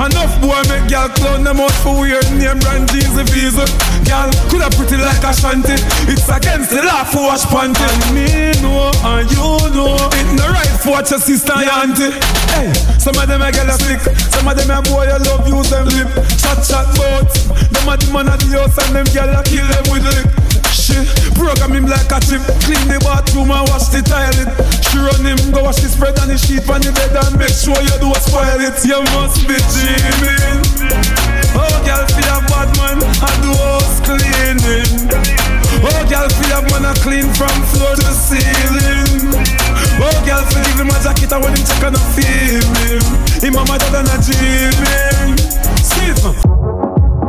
Enough boy make girl clown them out for weird name brand jeans and visa. Girl, coulda pretty like a shanty. It's against the law for wash panty. And me know and you know it no right for watch your sister and auntie. Hey, some of them a girl a stick, some of them a boy a love use them lip. Chat chat bout, them a the man at the house and them girl a kill them with lip. Shit, program him like a chip. Clean the bathroom and wash the toilet. She run him, go wash the spread and the sheet on the bed and make sure you do a spoil it. You must be dreaming. Oh, girl, feel a bad man, I do house cleaning. Oh, girl, feel a man a clean from floor to ceiling. Oh, girl, forgive him a jacket and when him check and I feel him. Him mama dad and a dreaming. Steve.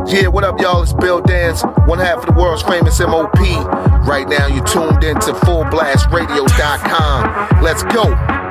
Yeah, what up, y'all? It's Bill Dance, one half of the world's famous MOP. Right now, you're tuned into FullBlastRadio.com. Let's go.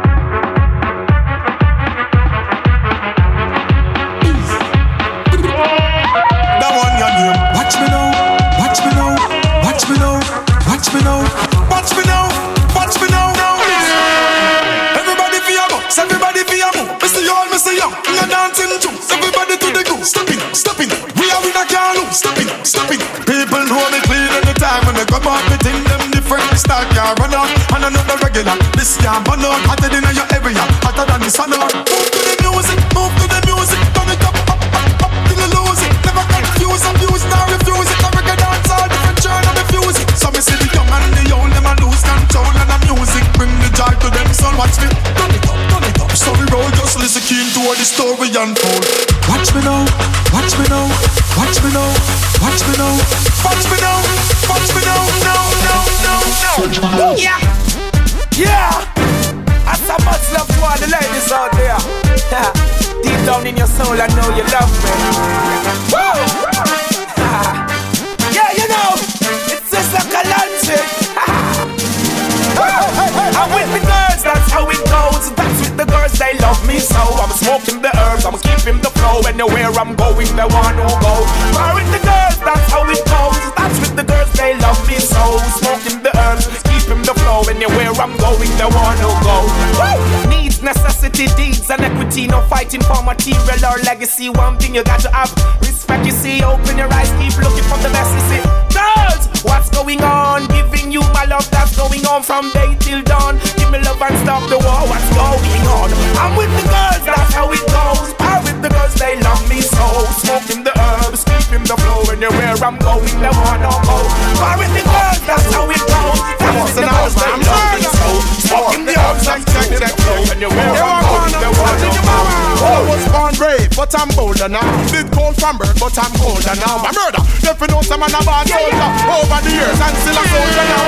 Or legacy. One thing you got to have respect. You see, open your eyes, keep looking for the best. You see, girls, what's going on? Giving you my love that's going on from day till dawn. Give me love and stop the war. What's going on? I'm with the girls, that's how it goes. I'm with the girls, they love me so. Smoking the herbs, keeping the flow. and you're where I'm going, I'm bolder now. Did cold from birth, but I'm colder now. I murder, if you know some man a bad soldier. Over the years, and still a soldier now.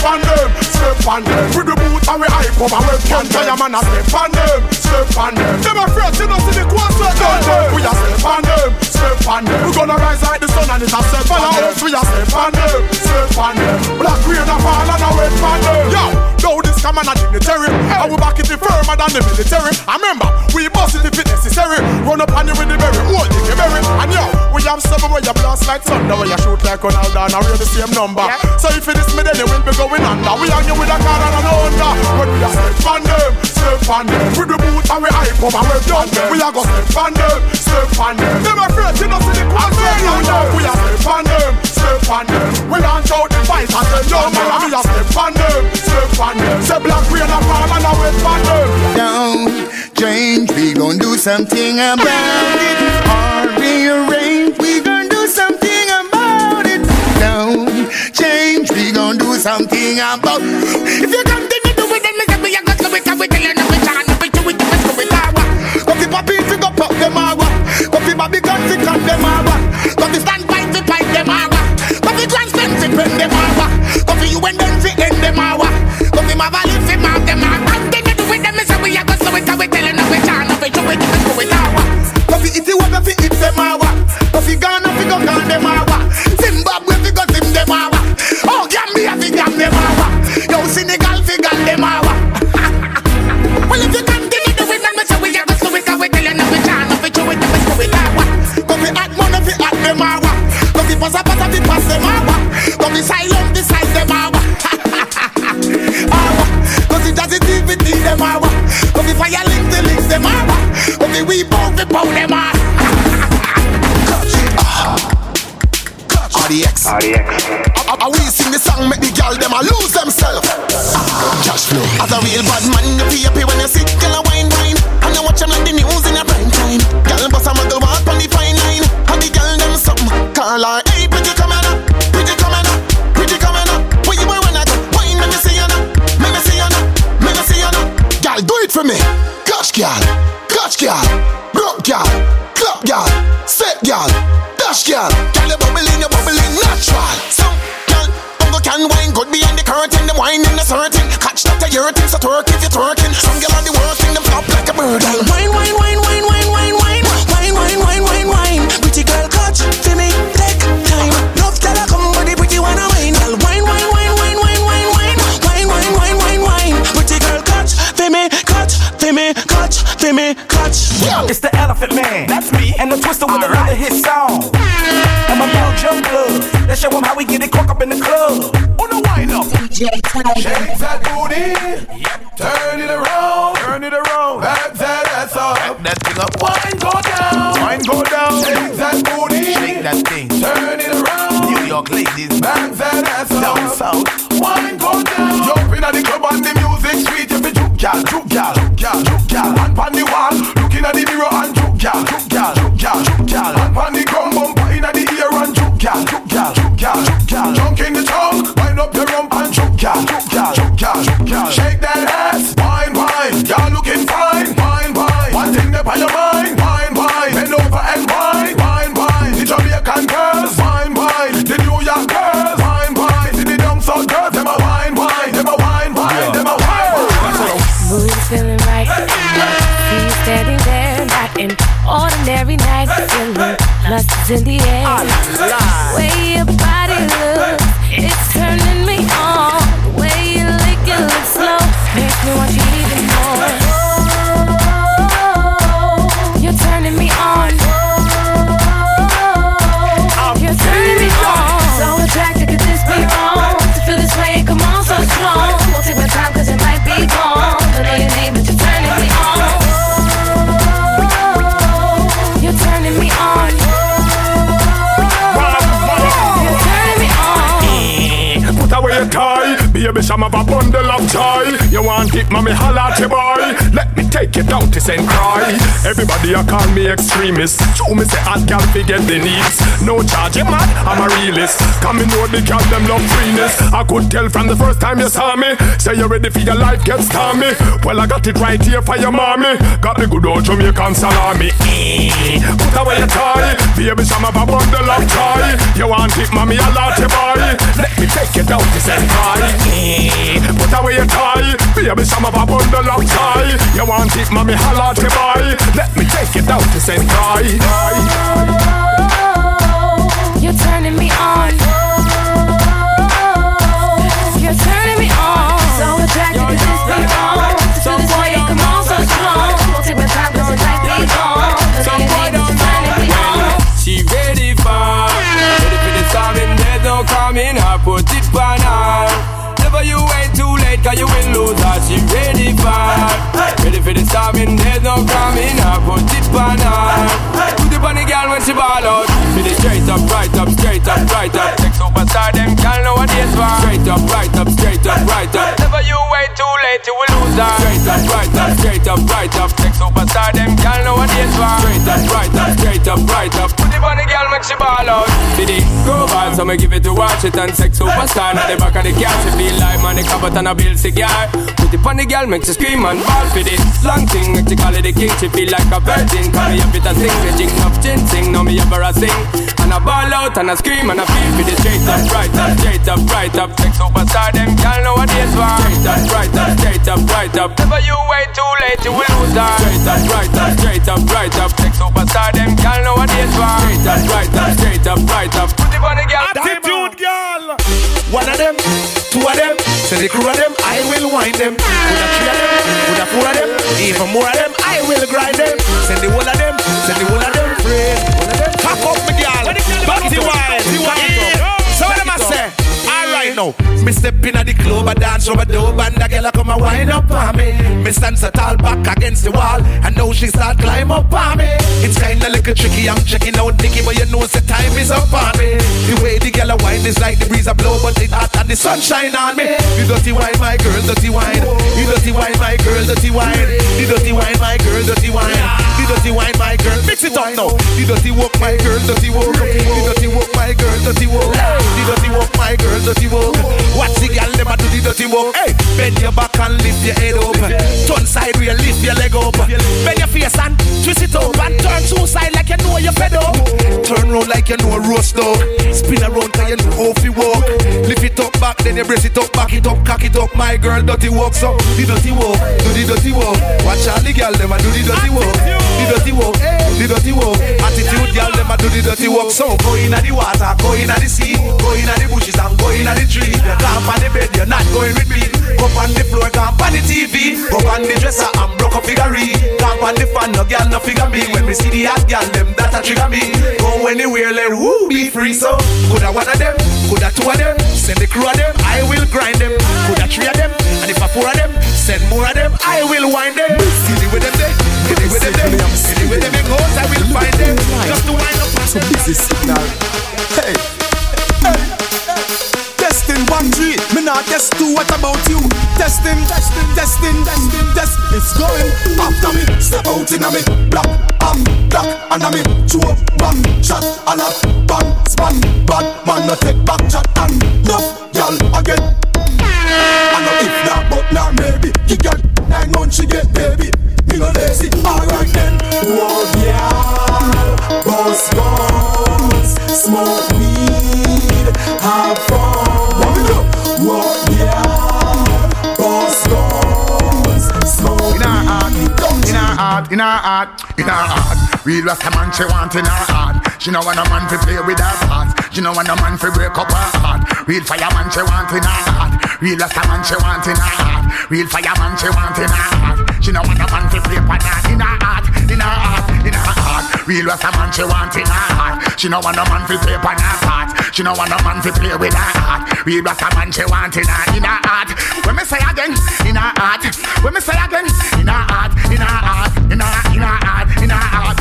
Step on them, step on them. With the boot and we hype up and we tell your man a step on them, step on them. Them a afraid you know see the so done them. We a step on them, step on them. We gonna rise like the sun and it's a step on them. We a step on them, step on them. Black rain a fall and a wet on them. Yo, know this come on a dignitary. I will back it firmer than the military. I remember we bust it if it necessary. Run up on you with the berry, hold it, you berry. And yo, we have some where you blast like thunder, where you shoot like Ronaldo and we're the same number. So if it is me, then you will be going under. We on you with a car and an Honda. When we are step on them, step on them. With the boot and we hype up and we done them. We are go step on them, step on them. Them afraid you know see the cross you know. We are step on them, step on them. We launch out the fight and then yo man, we are step on them, step on them. Say black rain and fall and I wait for them. Don't change, we gon' do something about it. Or rearrange, we gon' do something about it. Don't change, we gon' do something about it. If you continue to do it, then me say we a got to it, and we tell you no can't, no we do it, we do it our Go fi papi fi go pop them awa, go fi baby gun fi cut them awa, go fi stand by fi pipe them awa, go fi grand spend fi pen them awa, go fi you and them fi end them awa, go fi live fi mark them awa. Continue to do it, then me say we a got to it, and we tell you it, do it, do it, do it now. Coffee Ethiopia, fi Ghana, fi go Ghana them awa. Zimbabwe, fi go Zim them awa. Oh Gambia, fi Gam them awa. Yo Senegal, fi Gal them awa. Well if you continue doing that, we say we have a story, so we telling we can't, we do it, we do it awa. Coffee add money, fi add them awa. Coffee pasa pasa, fi pass them awa. Coffee silent, fi silent them awa. Awa, coffee jazzy, fi them awa. Coffee fire fi we bow fi bow them awa. RDX. RDX. I, I, we sing the song, make the girl them a lose themselves. Ah, Cash flow. As a real bad man, you be happy when you sit, girl a wine wine. And you watch them like the news in a prime time. Girl bust a muggle walk on the fine line. And the girl them something. Call her, hey, pretty come on up, pretty come on up, pretty come on up. Where you were when I go? Wine, let me see you now, let me see you now, let me see you now. Girl, do it for me. Gosh, girl, gosh, girl, broke girl, club girl, set girl, dash girl. Girl, you bubbling, you bubbling natural. Some girl, bongo can wine good behind the curtain. Them wine in the certain. Catch that your thing, so twerk if you're twerking. Some girl on the working, them flop like a bird. Wine, wine, wine, catch for me, catch. It's the Elephant Man, that's me, and the Twista with another hit song. And my girl Jump Club, let's show 'em how we get it crunk up in the club. On the wind up, Shake that booty, turn it around, turn it around, back that ass up, back that thing up, wine go down, wine go down, shake that booty, shake that thing, turn it around, New York ladies, back that ass up, down south, wine go gal, gal, gal, gal, junk in the tongue, wind up your rump and juke gal, gal, gal, gal, shake that ass, wine, wine, y'all looking fine, wine, wine, one thing that on your mind, is in the air. Baby, some of a bundle of joy. You want it, mommy, holla at your boy. Let me take you down to St. Croix. Everybody I call me extremist. Show me say hot gal fi get the needs. No charge, you mad? I'm a realist. Come in know the gal them love freeness. I could tell from the first time you saw me. Say you're ready for your life get stormy. Well I got it right here for your mommy. Got the good old Jamaican salami. Put away your tie, baby, some of a bundle of joy. You want it, mommy, I love your boy. Let me take you down to St. Croix. Put away your tie, baby, some of a bundle of joy. You want it, mommy, holla at your boy. Let me take you down to St. Croix. You're turning me on. You're turning me on. So attracted, could this be wrong? To feel this way, come on, so strong. Won't take my time, cause it might be gone. Don't know your name, but you're turning me on. She ready for Ready for the storm and there's no coming her Put it on her you wait too late cause you will lose her She ready for Ready for the storm and there's no coming her Put it on. Her It on the girl when she ball out. Feel it straight up, right up, straight up, right up. Take superstar them girl know what it's for Straight up, right up, straight up, right up. Never you wait too late you will lose her. Straight up, right up, straight up, right up. Take superstar them girl know what it's for Straight up, right up, straight up, right up. Put it on the girl make she ball out. Did it go bad so me give it to watch it. And sex superstar now the back of the car. She feel like money cover and a bill cigar. Put it on the girl make she scream and ball for this. Long thing make she call it the king. She feel like a virgin. Call me up with a sing The jing up chin sing Now me her a sing. And I ball out and I scream and I feel for the straight up, right up, straight up, right up. Sex superstar them what it's for Straight up, right up, straight up, right up. Never you wait too late you will lose her Straight up, right up, straight up, right up. Sex superstar them what it's for Straight up, right up, straight up, right up. Put it on the girl Attitude, girl. One of them, two of them, say the crew of them, I will wind them. With a three of them, with a four of them, even more of them, I will grind them. Send the whole of them, send the whole of them, friend. Cock up, me girl, body wide. So Alright now, me step in at the club, I dance over the dope, and the girl a come and wind up on me. Me stand so tall back against the wall, and now she start climb up on me. It's kinda little tricky, I'm checking out Nicky, but you know the time is up on me. The way the girl a wine is like the breeze a blow, but it hot and the sunshine on me. You dirty wine, my girl, dirty wine. You dirty wine, my girl, dirty wine. The dirty wine, my girl, dirty wine. The dirty wine, my girl, mix it up now. The dirty walk, my girl, dirty walk. The dirty walk, my girl, dirty walk. The dirty walk, my girl, dirty walk. Watch the girl, a do the dirty work. Hey, bend your back and lift your head up. Turn side real, lift your leg up. Bend your face and twist it up and turn two side like you know you're fed up. Turn round like you know a roast dog. Spin around cause you know how to walk. Lift it up back, then you brace it up, back it up, cock it up. My girl, dirty walk, so the dirty walk, do the dirty walk. Watch all the girl, them a do the dirty walk. The dirty walk, the dirty walk. Attitude, girl, them a do the dirty walk. So go in the water, go in the sea, go in the bushes and go in the tree. You camp on the bed, you're not going with me. Go on the floor, camp on the TV. Go on the dresser and broke up figurine. Camp on the fan, no girl, no figure me. When we see the hot girl, them that a trigger me. Go anywhere, let woo be free. So could I one of them, could I two of them, send the crew of them, I will grind them. Could I three of them, and if I four of them, send more of them, I will wind them. See the way them they, see the way them they, see the way them they goes, I will find them. Just to wind up. So Busy Signal. Hey. Three, me not. What about you? Testing, testing, testing, testing, test. It's going after me. Step out in me, black, I'm black, and I'm two bang shot, a bang span. Bad man no take back shot and no y'all again. I know if not, but now maybe you got nine months she get baby. Me no lazy, alright then. Whoa, yeah, boss boss, smoke weed, have fun. What we do? In our heart, in our heart. Real Rasta man she want in her heart. She know want a man to play with her heart. She know want a man to break up her heart. Real fireman she want in her heart. Real Rasta man she want in her heart. Real fireman she want in her heart. She know want a man to play with her in her heart, in her heart, in her heart. Real Rasta man she want in her heart. She know want a man to play with her heart. She know want a man to play with her heart. Real Rasta man she want in her in her heart. When me say again, in her heart. When me say again, in her heart, in her heart, in her, in her heart, in her heart.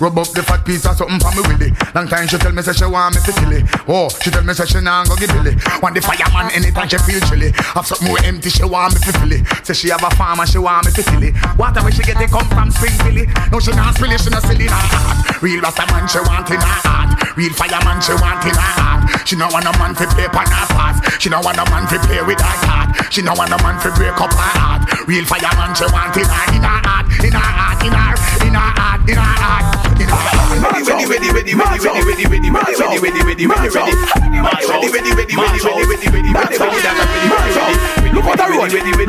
Rub up the fat piece of something for me willy. Long time she tell me say she want me to kill it. Oh, she tell me say she nah go give Billy. Want the fireman anytime she feel chilly. Have something more empty she want me to fill it. Say she have a farm and she want me to fill it. Water where she get it come from Spring Billy. No she not spill it, she not silly nah. Real Rasta man she want in her heart. Real fireman she want in her heart. She no want a man to play pan her pass. She no want a man to play with her heart. She no want a man to break up her heart. Real fireman she want in her in her heart, in her heart, in her, I. I. they not.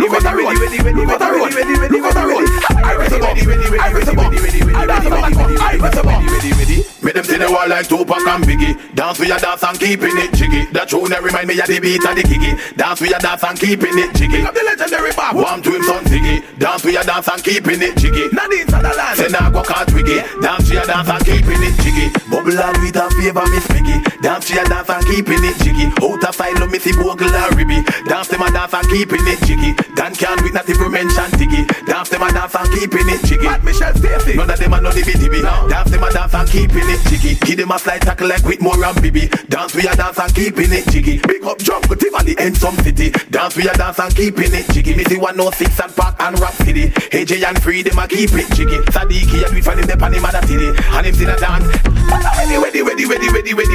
Look at the road. Like Tupac and Biggie. Dance with your dance and keeping it jiggy. The tune remind me of the beat and the kiki. Dance with your dance and keeping it jiggy. Up the legendary bar. One to him son Ziggy. Dance with your dance and keeping it jiggy. Now these are the land. Dance your dance and keeping it jiggy. Bubble and with a favor Miss Piggy. Dance with your dance and keeping it jiggy. Out of file me see Bogle and ribby. Dance them a dance and keeping it jiggy. Dan can with not even mention Tiggy. Dance them a dance and keeping it jiggy. Pat Michelle Stacy. None of them a know the bitty Dance them a dance and keeping it jiggy. Give them a slide tackle like with more and bibi. Dance with your dance and keeping it jiggy. Big up jungle Tiffany in some city. Dance with your dance and keeping it jiggy. Missy 106 and Park and Rap City. AJ and Free them a keep it jiggy. Sadiki and we find him there on him a city. And him see the dance. Ready, ready, ready, ready, ready, ready,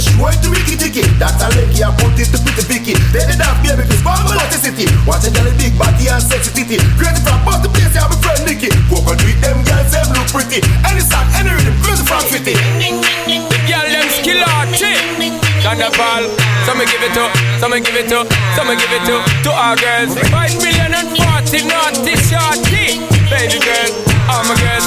the place here show it to Ricky Ticky That's a leggy I put it to pretty picky Then the dance baby cause bomb out the city. Watch a jelly big body and sexy titty. Great from but the place here my friend Nicky. Walk on with them girls them look pretty. Any song, any rhythm, crazy from city The girl them skill out chick. Thunderball. Some me give it to, some me give it to, some me give it to to our girls. Five million and forty naughty shorty. Baby girl, all my girls,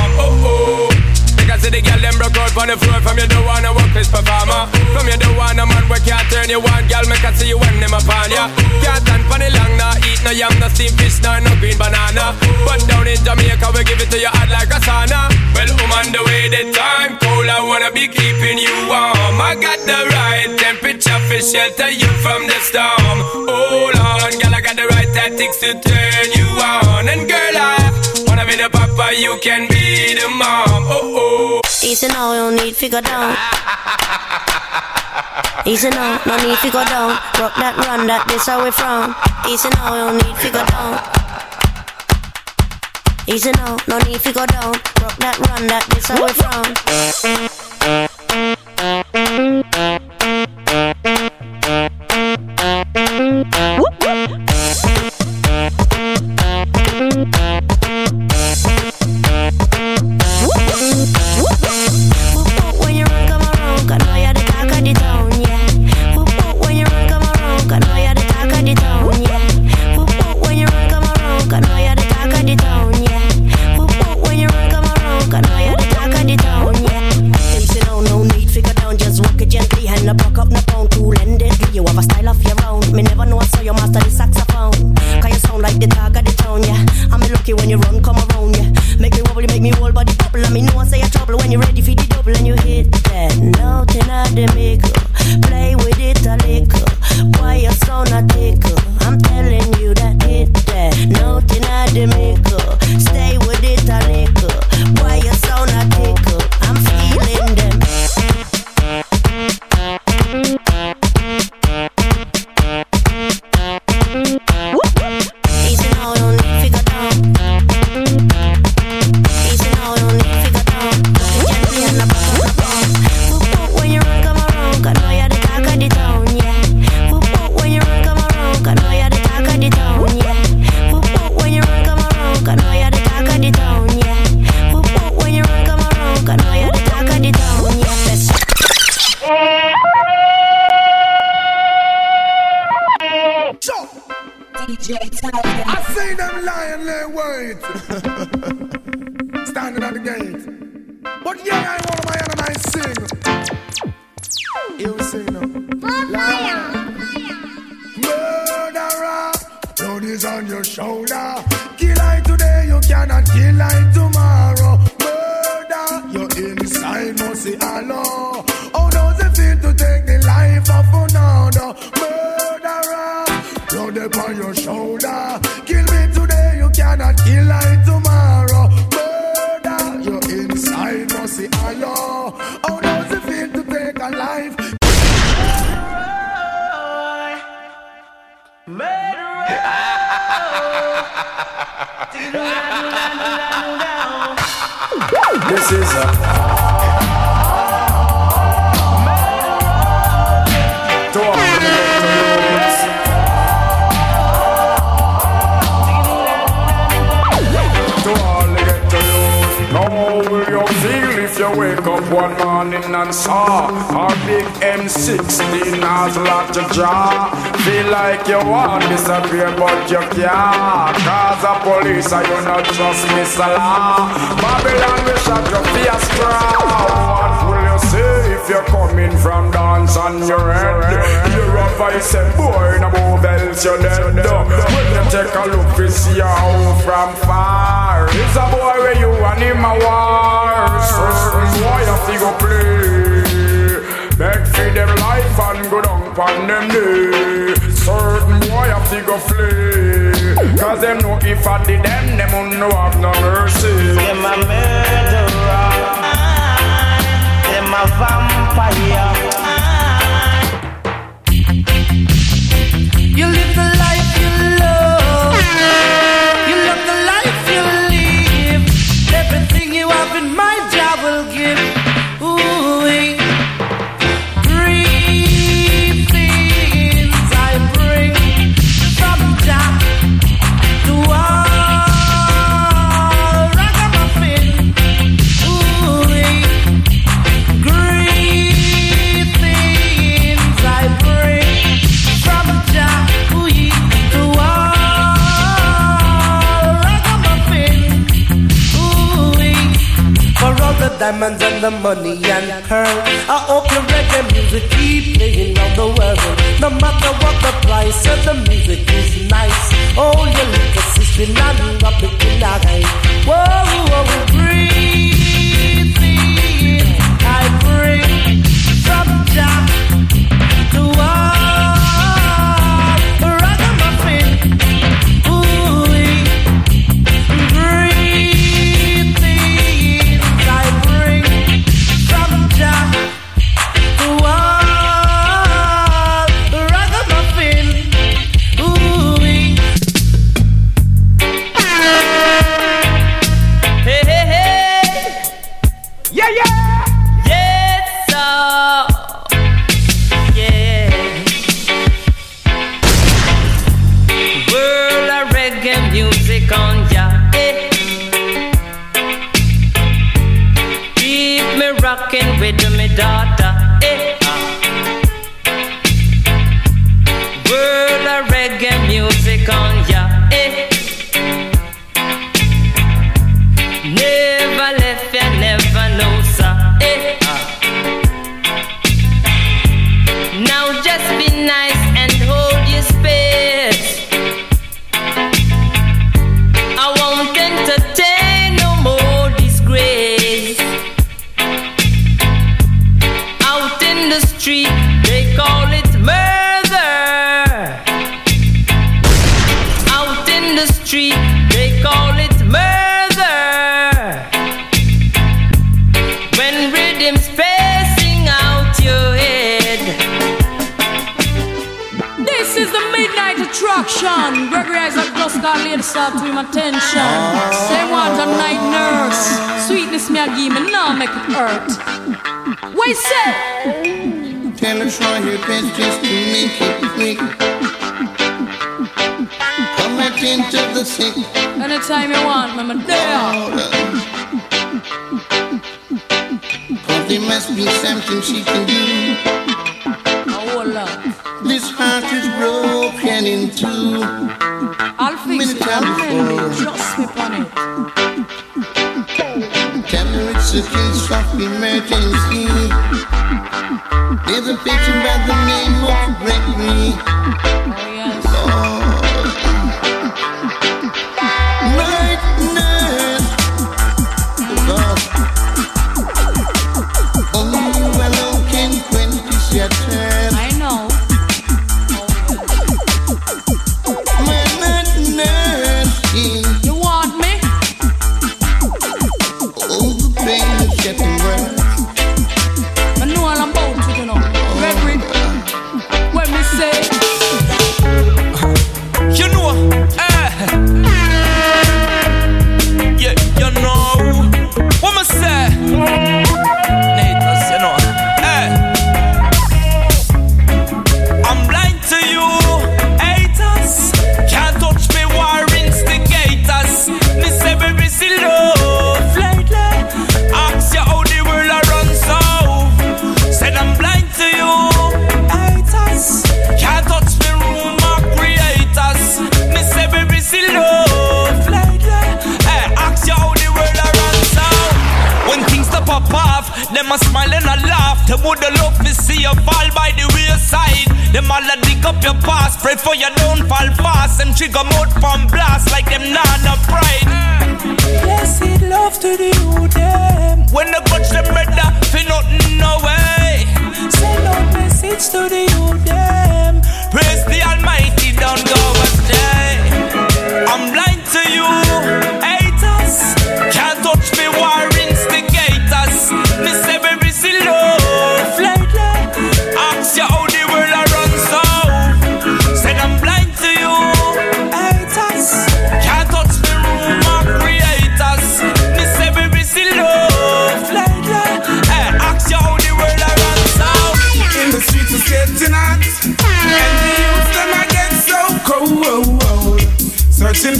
The girl them broke out on the floor. From you don't wanna work this performer. From you don't wanna man where can't turn you on. Girl, me can see you when them upon ya. Can't stand for the long, nah Eat no yam, no steamed fish, nah, no green banana. But down in Jamaica, we give it to you hot like a sauna. Well, I'm on the way, the time cold I wanna be keeping you warm. I got the right temperature for shelter you from the storm. Hold on, girl, I got the right tactics to turn you on. And girl, I the papa, you can be the mom Oh, oh Easy now, you don't need figure down. Easy now, no need figure down. Rock that run, that this how we from. Easy now, you don't need figure down. Easy now, no need figure down. Rock that run, that this how we from.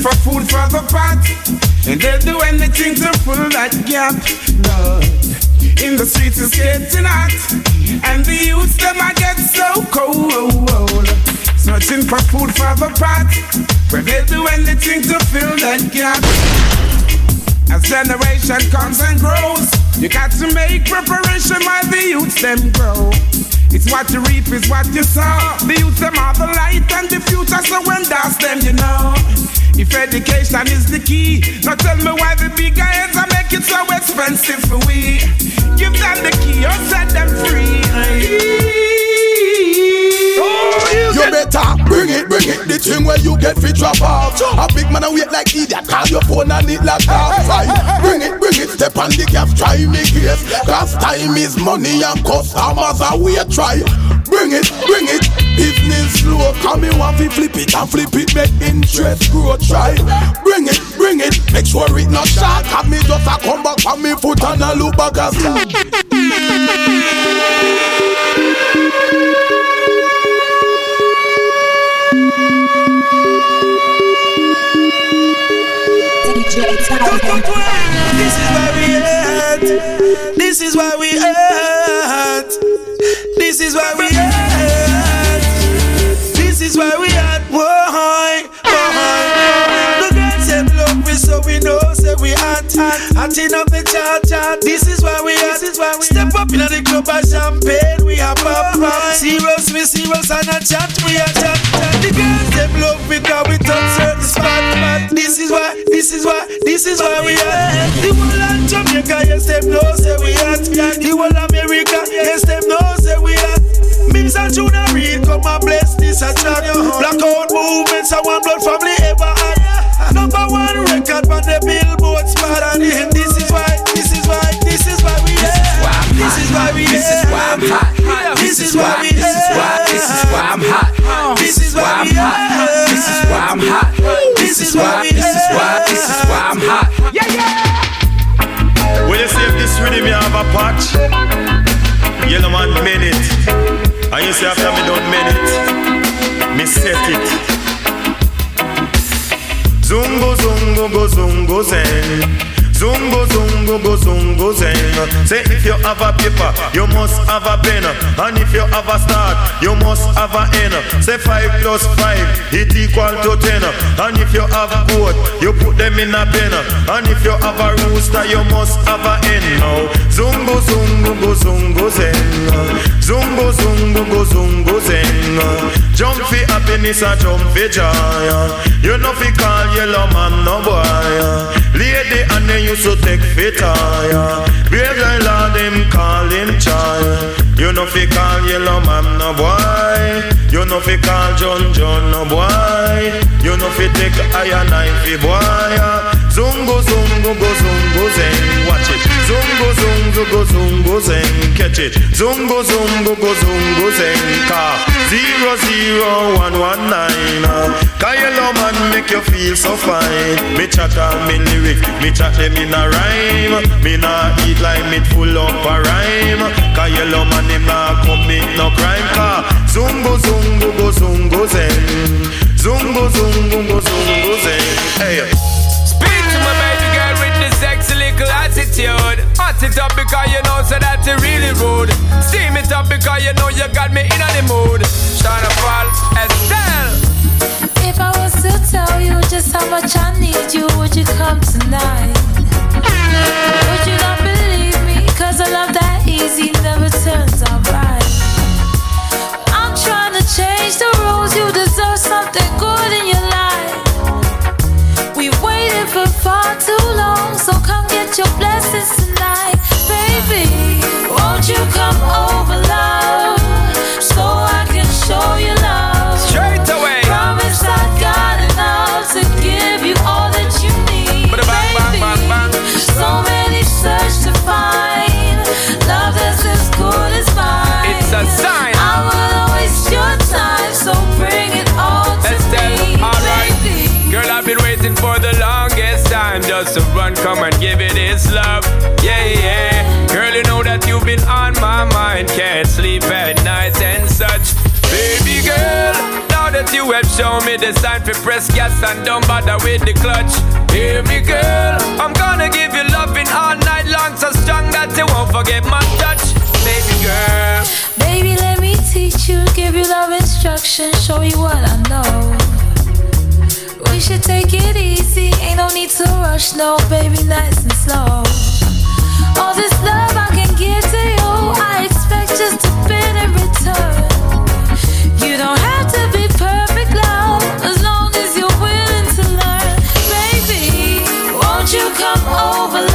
For food for the pot, and they'll do anything to fill that gap. Lord, in the streets is getting hot, and the youth them I get so cold. Searching for food for the pot, but they'll do anything to fill that gap. As generation comes and grows, you got to make preparation while the youths them grow. It's what you reap is what you sow. The youths them are the light and the future, so when that's them, you know. If education is the key, now tell me why the big heads are make it so expensive for we. Give them the key or set them free. You better bring it, bring it. The thing where you get fit drop off. A big man a wait like idiot. Call your phone and it like half five. Bring it, bring it. Step on the gas, try me case. Cause time is money and customers are we try. Bring it, bring it. Business slow. Come in want to flip it and flip it. Make interest grow. Try. Bring it, bring it. Make sure it not short. Have me just a come back on me foot and a look back as This is where we at. This is where we at. This is where we at. This is where we at. Why? Why? The girls say love me, so we know, say we hot, hot enough the chat, chat. This is where we at. This is where we step up in the club of champagne. We have pop, pop. Serious, we serious, and a chat, we a chat, chat. The girls them love me, cause we touch certain spot, man. This is why, this is why, this is why we are. The whole of Jamaica, yes, them know, say we at. The whole America, yes, them know, say we at. and Junior Reid come and bless this a track. Blackout movements, I one blood family ever had. Number one record on the billboard spot, and is why we This is why I'm hot. This is why we This is why. This is why I'm hot. This is why I'm hot. This is why I'm hot. This is why. This is why. This is why I'm hot. Yeah, yeah. When you see if this rhythm you have a patch, Yellowman made it. And you say after me don't made it, me set it. Zungo zungo go zungo zen. Zungo zungo go zungo zen. Say if you have a paper, you must have a pen. And if you have a start, you must have a end. Say five plus five, it equal to ten. And if you have goat, you put them in a pen. And if you have a rooster, you must have a hen. Now zungo zungo go zungo zen. Zungo zungo go zungo zen. Jump for happiness and jump for joy. You know fi call Yellowman no boy. Lady and they used to take fit higher. Brave like Lord them call him child. You know fi call Yellowman no boy. You know fi call John John no boy. You know fi take iron knife fi boy. Zungo zungo go zungo zen. Watch it. Zungo zungo go zungo zen. Catch it. Zungo zungo go zungo zen. Car zero zero one one nine. Uh. Cause man make you feel so fine. Me chat me lyric, me chat eh, them in a rhyme. Me nah eat like me full up a rhyme. Cause man him nah commit no crime. Car zungo zungo go zungo zen. Zungo zungo go zungo zen. Hey. Little attitude. Hot it up because you know so really rude. Steam it up because you know you got me in the mood. Shana Fall, Estelle. If I was to tell you just how much I need you, would you come tonight? Would you not believe me? Cause a love that easy never turns out right. I'm trying to change the rules, you deserve something good in your life. For far too long, so come get your blessings tonight, baby. Won't you come over, sign for press gas and don't bother with the clutch. Hear me, girl. I'm gonna give you loving all night long, so strong that you won't forget my touch. Baby girl. Baby, let me teach you, give you love instruction, show you what I know. We should take it easy, ain't no need to rush, no, baby, nice and slow. All this love I can give to you, I expect just a bit in return. You don't have to be over,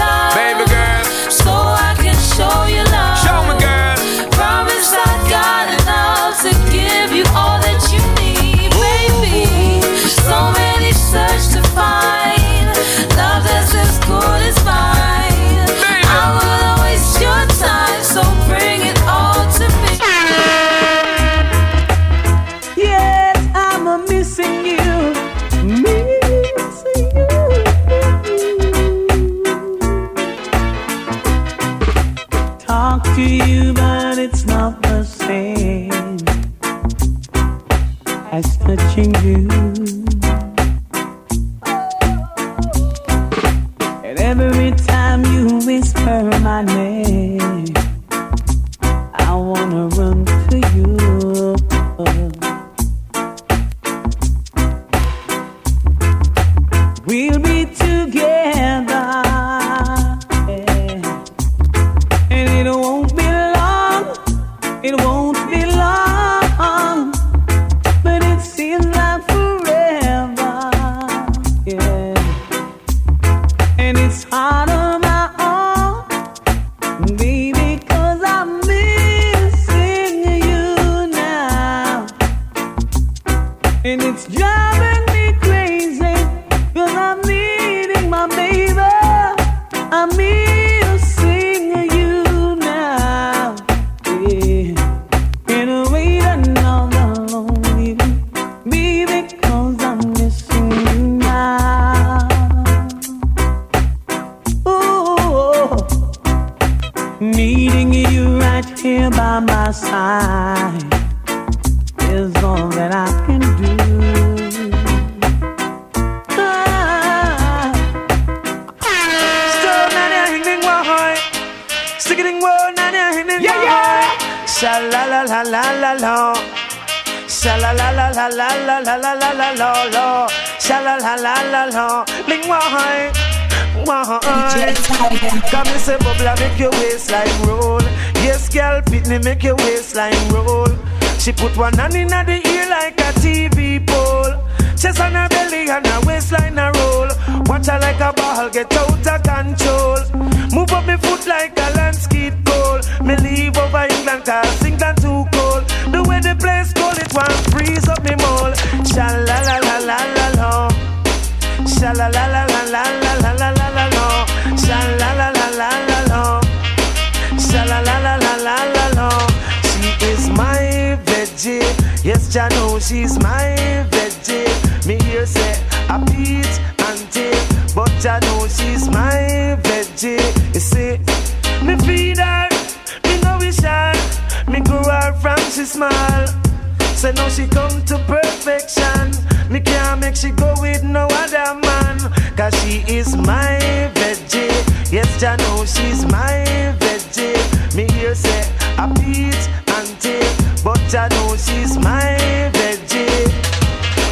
Cause she is my veggie. Yes, I know she's my veggie. Me hear say a peach auntie, but I know she's my veggie.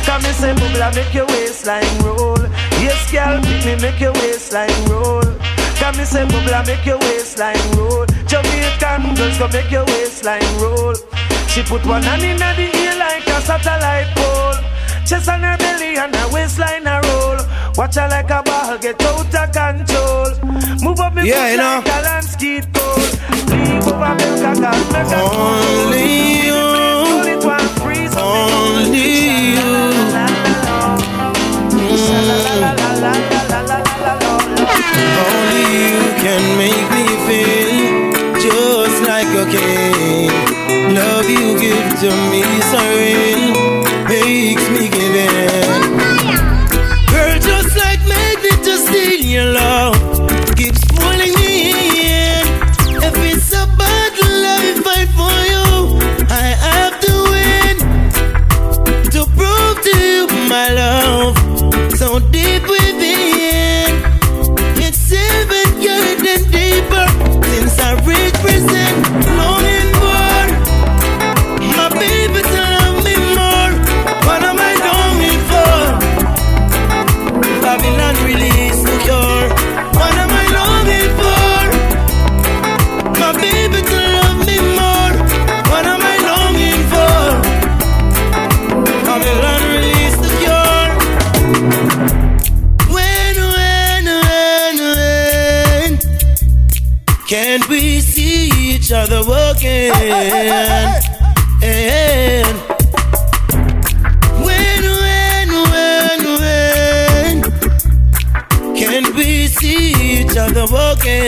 Come me say bubble, make your waistline roll. Yes, girl, pick me, make your waistline roll. Come me say bubble, make your waistline roll. Jamaican girls, go make your waistline roll. She put one hand in the ear like a satellite pole. Chest on her belly and her waistline a roll. Watch her like a ball get out of control. Move up me yeah, you know. like a landscape. Leave over me cause make a Only you. Only you. Mm. Only you can make me feel just like a king. Love you give to me, so real.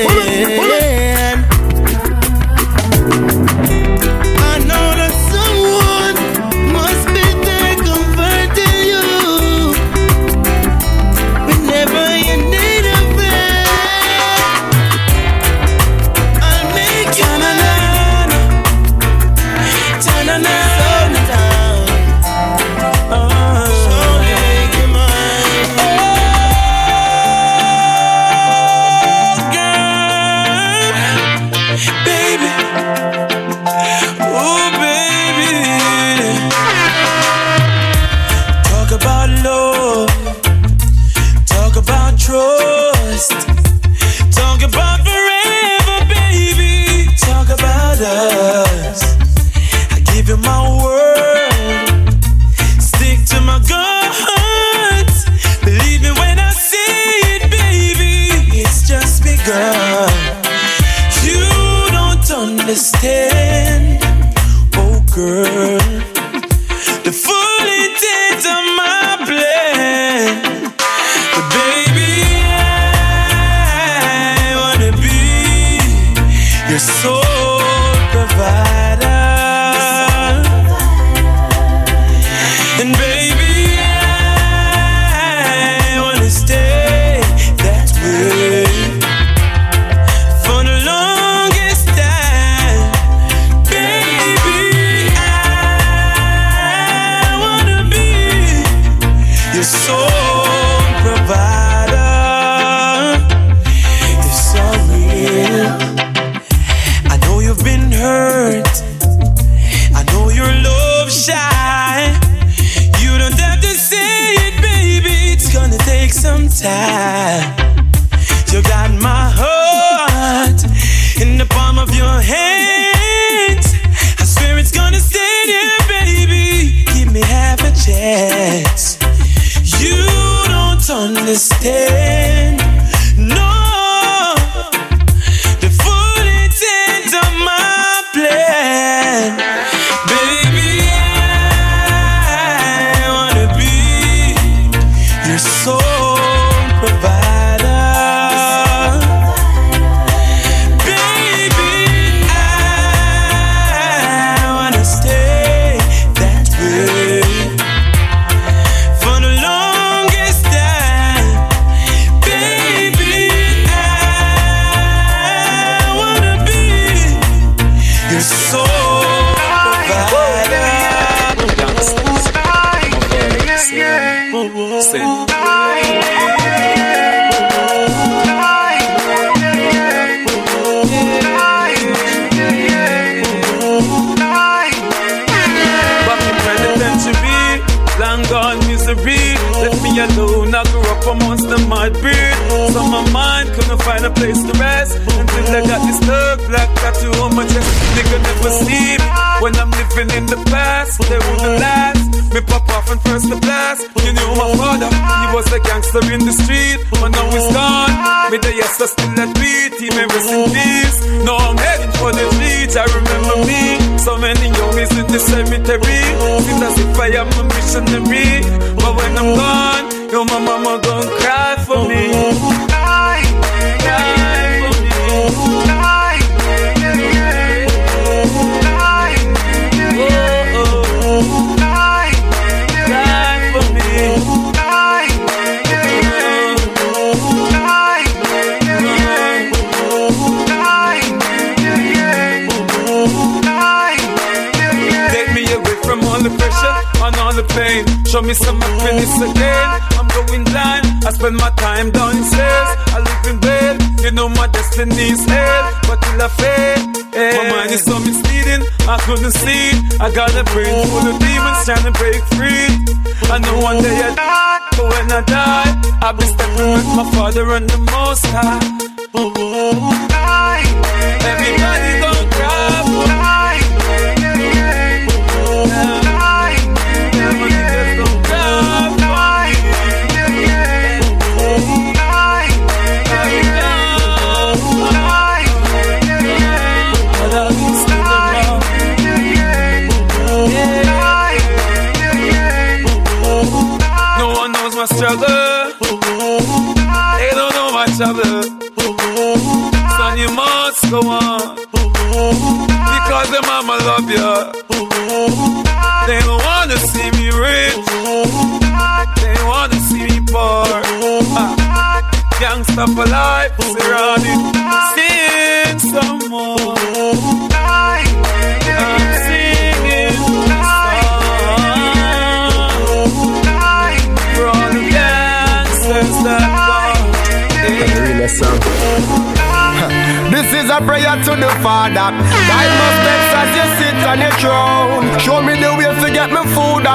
mueve.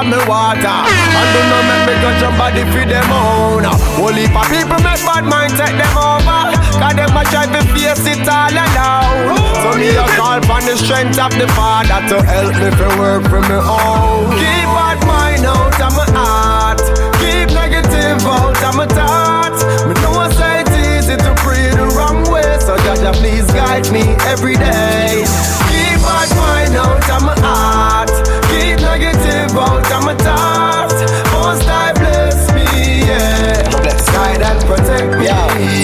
And me water. And do not make me judge your body for them own. Only for people make bad mind take them over. Cause them a try to face it all alone. So me a call for the strength of the Father to help me to work for me own. Keep bad mind out of my heart. Keep negative out of my thoughts. Me know I say it's easy to pray the wrong way. So Jah Jah, please guide me every day. Keep bad mind out of my heart. Keep negative out of my thoughts. Most I bless me, yeah. Bless, guide and protect me. Father,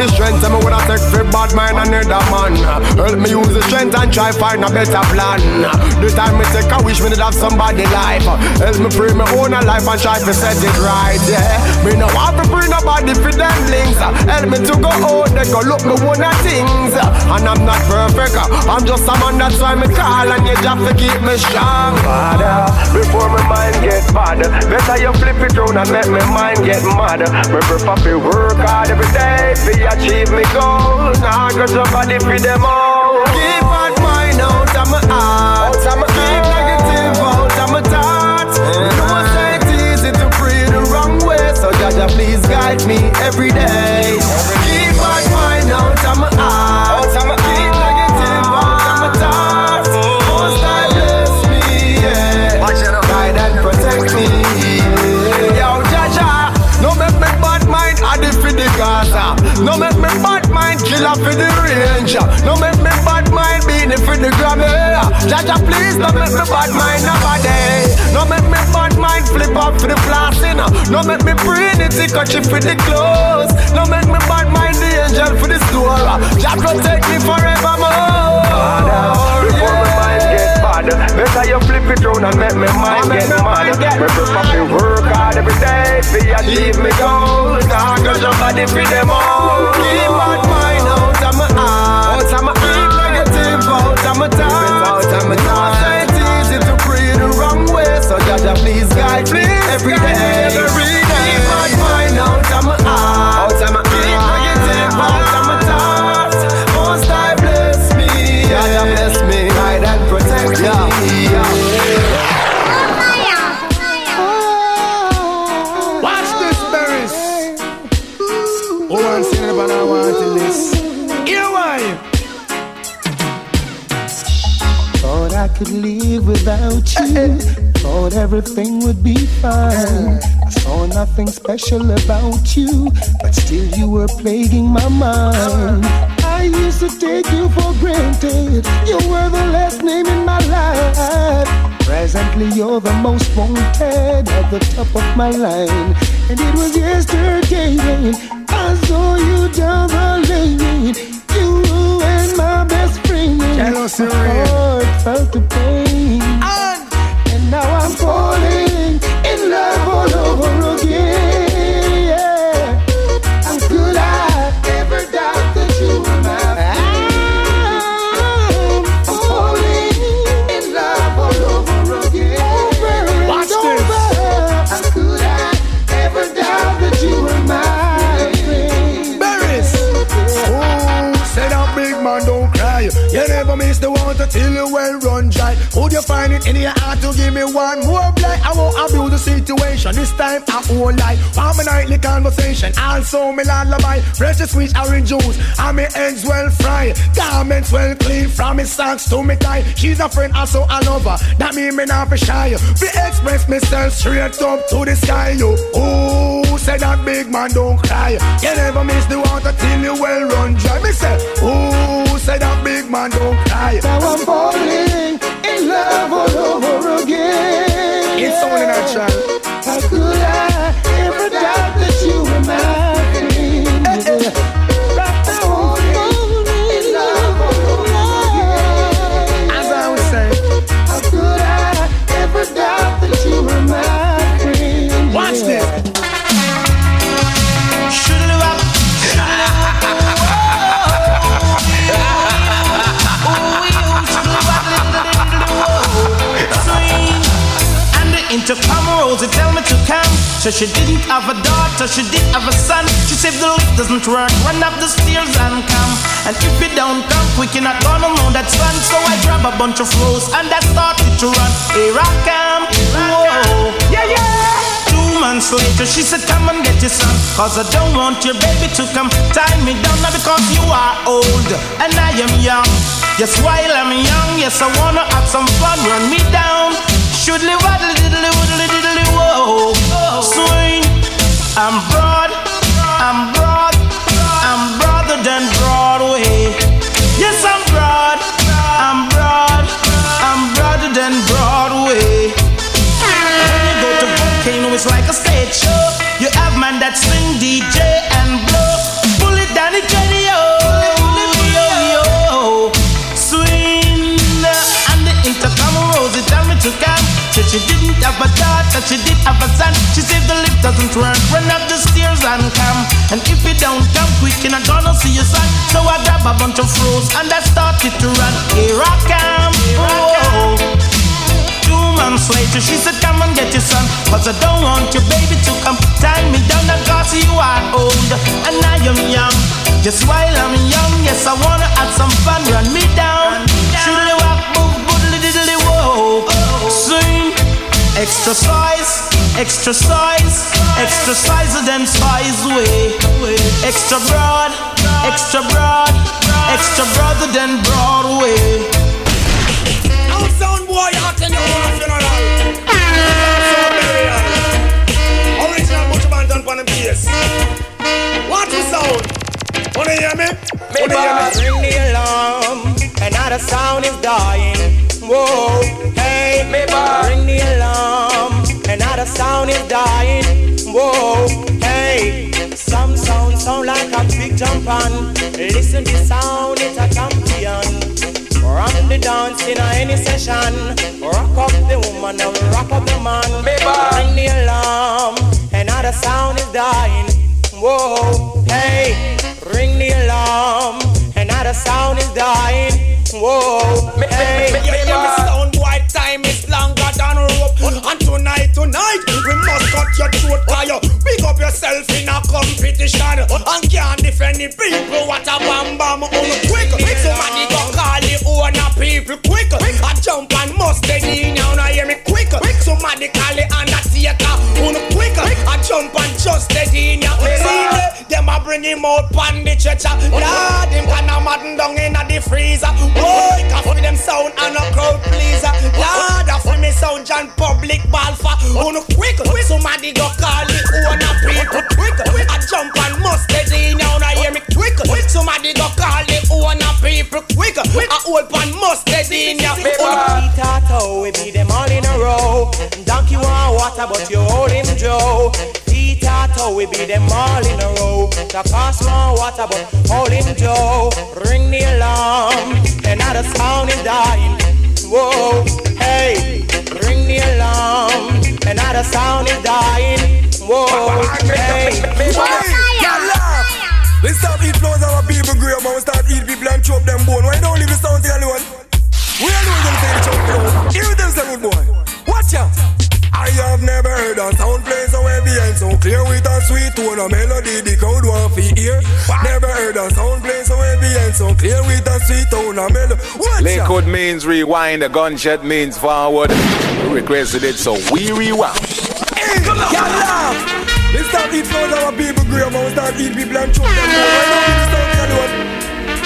the strength me when I take for bad mind another man. Help me use the strength and try find a better plan. The time me take a wish me to have somebody life. Help me free my own life and try to set it right. Yeah, me no want to bring nobody for them links. Help me to go out they go look me one of things. And I'm not perfect. I'm just a man that's why me call and you just to keep me strong. Father, before my mind get bad, better you flip it round and make my mind get mad. Me prefer to work hard every day achieve me goals. Now I got somebody for them all. Keep bad mind out of my heart. Keep negative out of my thoughts. Uh-huh. No one say it's easy to pray the wrong way. So Jah Jah, please guide me every day. for the range. No make me bad mind being for the Grammy. Jah Jah, please don't make me bad mind nobody. No make me bad mind flip up for the blasting. No make me pretty country for the clothes. No make me bad mind the angel for the store. Jah Jah protect me forevermore. Father, before my mind get bad, better you flip it round and make me mind get mad. Me prefer to work hard every day, be achieve me goals. Cause your body for them all. Keep bad mind out of my heart. Out of my keep negative out of my thoughts. Out of my thoughts. It's easy to pray the wrong way, so Jah Jah please guide me every day. Every day. Keep bad mind out of my heart. Could live without you. Thought everything would be fine. I saw nothing special about you, but still you were plaguing my mind. I used to take you for granted. You were the last name in my life. Presently, you're the most wanted at the top of my line. And it was yesterday when I saw you down the lane. And my. Jealousy, My heart felt the pain. And now I'm falling in love all over again. Till you well run dry. Would you find it in your heart to give me one more blight? I won't abuse the situation. This time I won't lie. For my nightly conversation. Also me lullaby. Fresh sweet orange juice. And me ends well fried. Garments well clean. From me socks to me tie. She's a friend, also a lover. That mean me not be shy. Be express myself straight up to the sky. You. Oh, say that big man don't cry. You never miss the water till you well run dry. Me say, oh, say that big man don't cry. Now I'm falling in love all over again. It's only natural. How could I ever doubt that you were mine? And the intercom Rosie tell me to come. So she didn't have a daughter, she didn't have a son. She said the lift doesn't work, run up the stairs and come. And if you don't come quick, you're not gonna know that's fun. So I grab a bunch of rose and I started to run. Here I come, whoa, yeah, yeah. Two months later, she said, Come and get your son. Cause I don't want your baby to come tie me down. Now because you are old and I am young. Yes, while I'm young, yes, I wanna have some fun. Run me down. Shoodly waddly diddly woodly diddly whoa. Swing. I'm broad. I'm broad. I'm broader than Broadway. Yes, I'm broad. I'm broad. I'm broader than Broadway. When you go to Volcano, it's like a stage show. You have man that swing DJ didn't have a daughter, she did have a son. She said the lift doesn't work, run up the stairs and come. And if you don't come quick, you're not gonna see your son. So I grab a bunch of froze and I started to run. Here I come. Whoa. Two months later, she said, Come and get your son. Cause I don't want your baby to come tie me down. Cause you are old and I am young. Just while I'm young, yes, I wanna have some fun. Run me down. Shoodly walk, move, Extra size, extra size, extra size than size way. Extra broad, extra broad, extra broader than Broadway. Now sound boy, hot in your funeral. Original Buju Banton on the bass. What the sound? Wanna hear me? Me Wanna hear me? whoa. Hey, ring the alarm, another sound is dying. Whoa, hey, some sound sound like a big jump on. Listen, the sound it's a champion. Rock the dance in any session. Rock up the woman and rock up the man. Baby, ring the alarm, another sound is dying. Whoa, hey, ring the alarm, another sound is dying. Whoa, hey, yeah, yeah, me sound boy, time is longer than rope. Mm. And tonight, tonight, we must cut your throat, mm. cause you big up yourself in a competition. Mm. And can't defend the people, what a bam bam, on quick. Somebody go call the owner people quick. I jump and must mustard in, now now hear me? Quick. Somebody call the undertaker, quick. I jump and just dead in, ya. See, them a bring him out pan the stretcher. Lord, him can a madden down in a the freezer. Boy, can for them sound and a crowd pleaser. Lord, a for me sound John public ball for on quick. Somebody go call the owner people quick. I jump and mustard in, now now hear me quick. Somebody go call the owner people quick. I hold pan mustard in, ya. Toe, we beat them all in a row. Donkey want water, but you hold him Joe. Peter Toe, we beat them all in a row. The cost want water, but hold him Joe. Ring the alarm, another sound is dying. Whoa, hey, ring the alarm, another sound is dying. Whoa, hey. Let's stop eat flows our people grey but we start eat people and chop them bone. Why don't leave the sound alone? We alone gonna say the chop down. Hear them good boy. Watch out. I have never heard a sound play so heavy and so clear with a sweet tone, a melody the crowd want to hear. Never heard a sound play so heavy and so clear with a sweet tone, a melody. Lakewood means rewind, the gunshot means forward. We requested it, so we rewound. Hey, y'all laugh. Let's start eat flows our people grey we start eat people and chop them bone. Why don't leave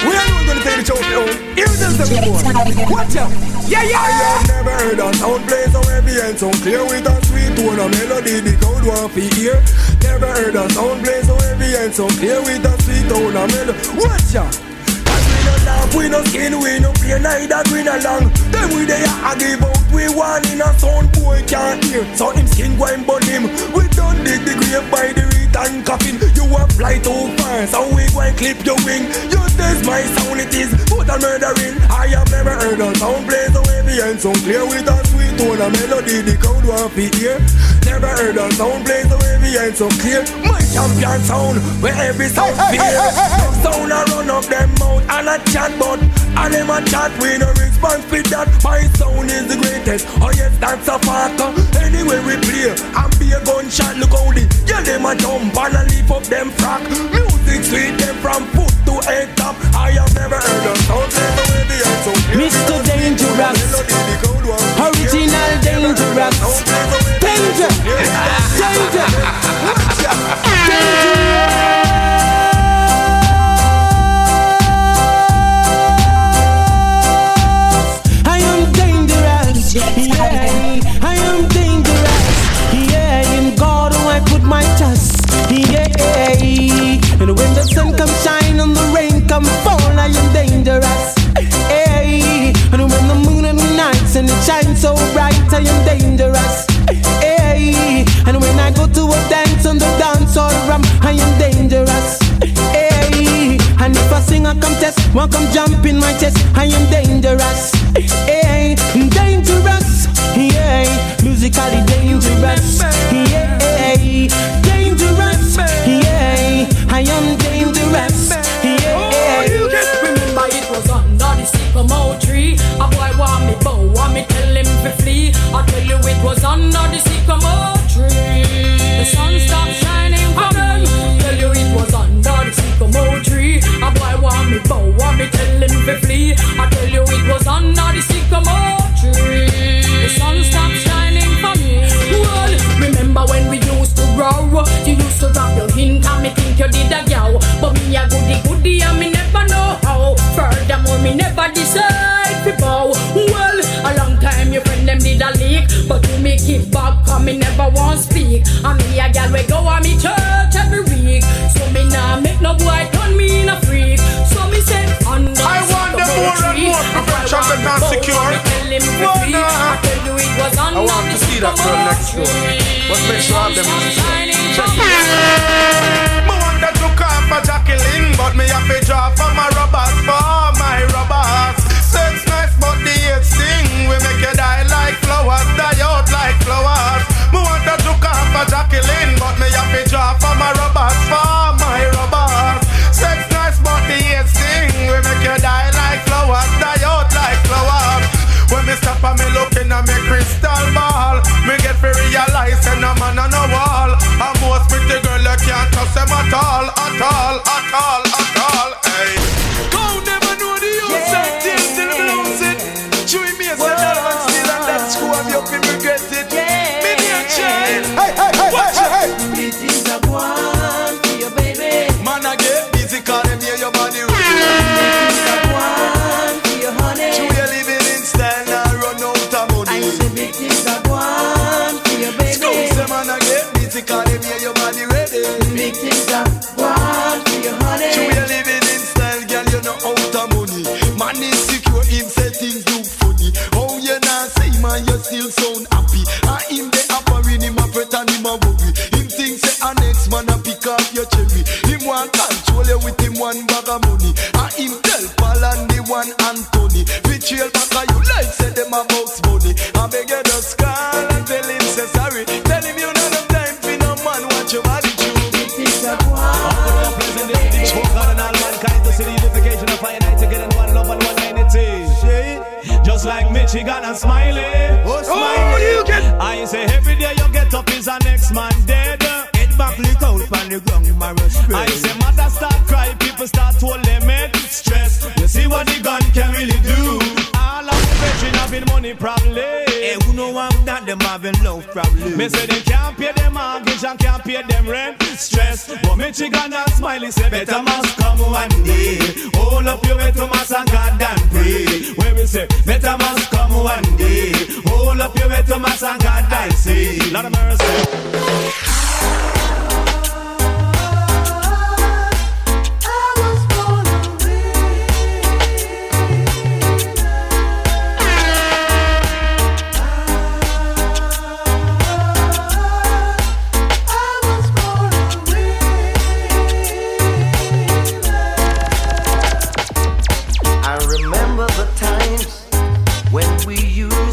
the sound thing alone? We alone gonna take the chop down. Hear good boy. Watch out. Yeah, yeah. I have never heard a sound play so heavy and so clear with a sweet tone, a melody the crowd want to. Never heard a sound play so heavy and so clear with a sweet tone, a melody. Watch out. We no laugh, we no skin, we no play neither green along. Then we there I give out, we one in a sound boy can't hear. So him skin go and burn him. We done dig the grave by the return coffin. You a fly too far, so we go and clip your wing. You test my sound, it is put a murdering. I have never heard a sound play so heavy and so clear with a sweet tone, a melody the crowd want to hear. Never heard a sound play so heavy and so clear. My champion sound, where every sound fear. No sound a run up them mouth and a chat but and them a chat we no response with that My sound is the greatest Oh yes that's a fact Anyway we play and be a gunshot Look how the yeah them a jump and a leap up them frack Music sweet them from foot to head top I have never heard a sound play the way they are so. Mr. Dangerous, original Dangerous, I a contest, one come jump in my chest, I am dangerous, hey, dangerous, yeah, musically dangerous, yeah, dangerous, yeah, I am dangerous, oh, yeah. Remember it was under the sycamore tree. A boy want me bow, want me tell him to flee. I tell you it was under the sycamore tree. The sun stopped bow, want me tell him to flee. I tell you it was under the sycamore tree. The sun stopped shining for me. Well, remember when we used to grow? You used to drop your hint and me think you did a yow. But me a goody goody and me never know how. Furthermore, me never decide to bow. Well, a long time your friend them did a leak, but you me keep back, cause me never want speak. And me a gal we go on me church every week. So me nah make no boy turn me in a freak. trouble not secure. I want to see that girl next door. But make sure I have them on the show. Me want to look off Jacqueline, but me have to draw for my robbers, for my robbers. Sex nice, but the AIDS thing, we make you die like flowers, die out like flowers. Me want to look for Jacqueline, but me have to draw for my robbers. for me looking at me crystal ball. Me get to realize and a man on a wall. And most pretty girl, I can't trust them at all, at all, at all, at all. I say mother start cry, people start to lament stress. You see what the gun can really do. All of the veteran having money problem. Hey, who know I'm not them having love problem. Me say they can't pay them mortgage and can't pay them rent stress. But Michigan and Smiley say better must come one day. Hold up your way to mass and God and pray. When we say better must come one day. Hold up your way to mass and God and say, Lord of mercy. times when we used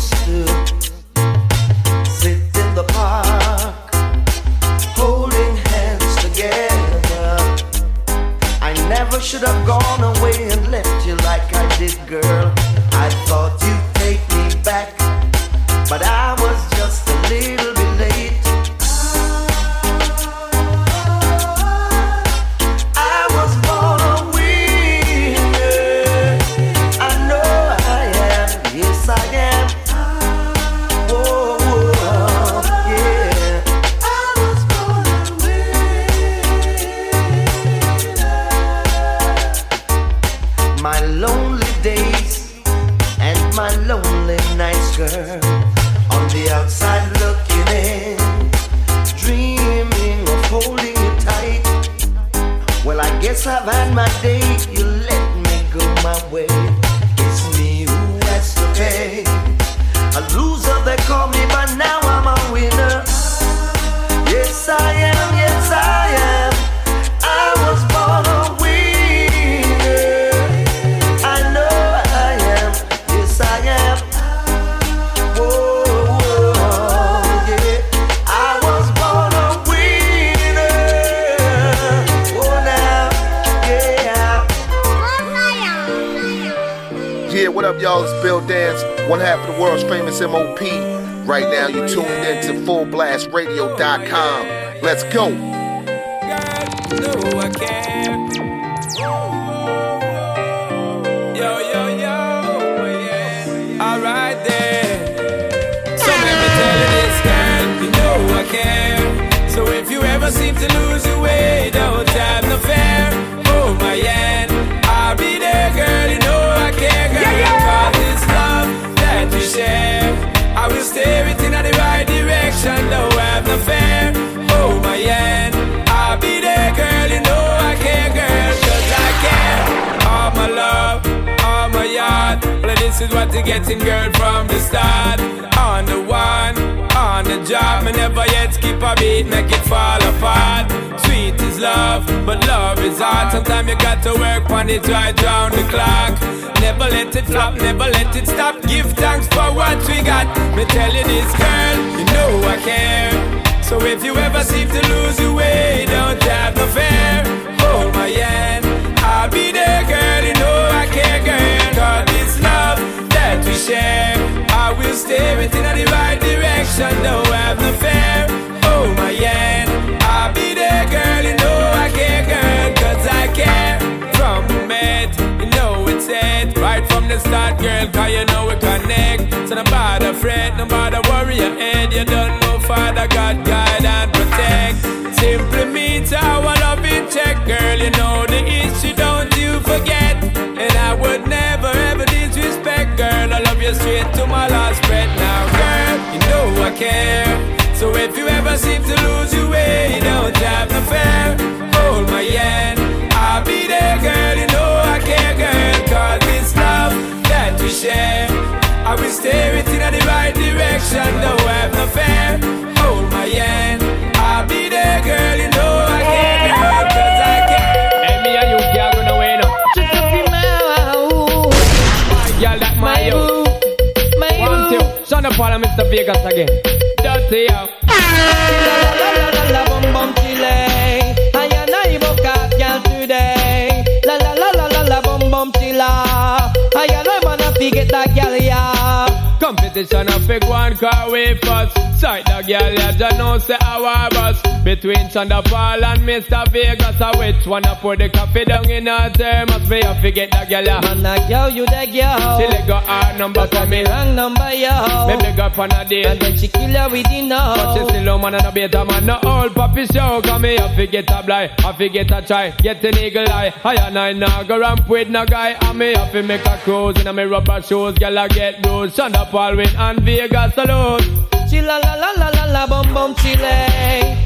one a put the coffee down in her thermos? Me a forget the girl ya. Man a girl you the girl. She let go her number for me. Wrong number yo. Me big up on a day. And then she kill her with the know. But she still a man and a better man. No old puppy show. Cause me a forget a blind. I forget a try. Get an eagle eye. I and I nah go ramp with no guy. And me have to make a cruise in a me rubber shoes. Girl I get those. Chanda Paul win and Vegas alone. Chilla la la la la la bum bum chile.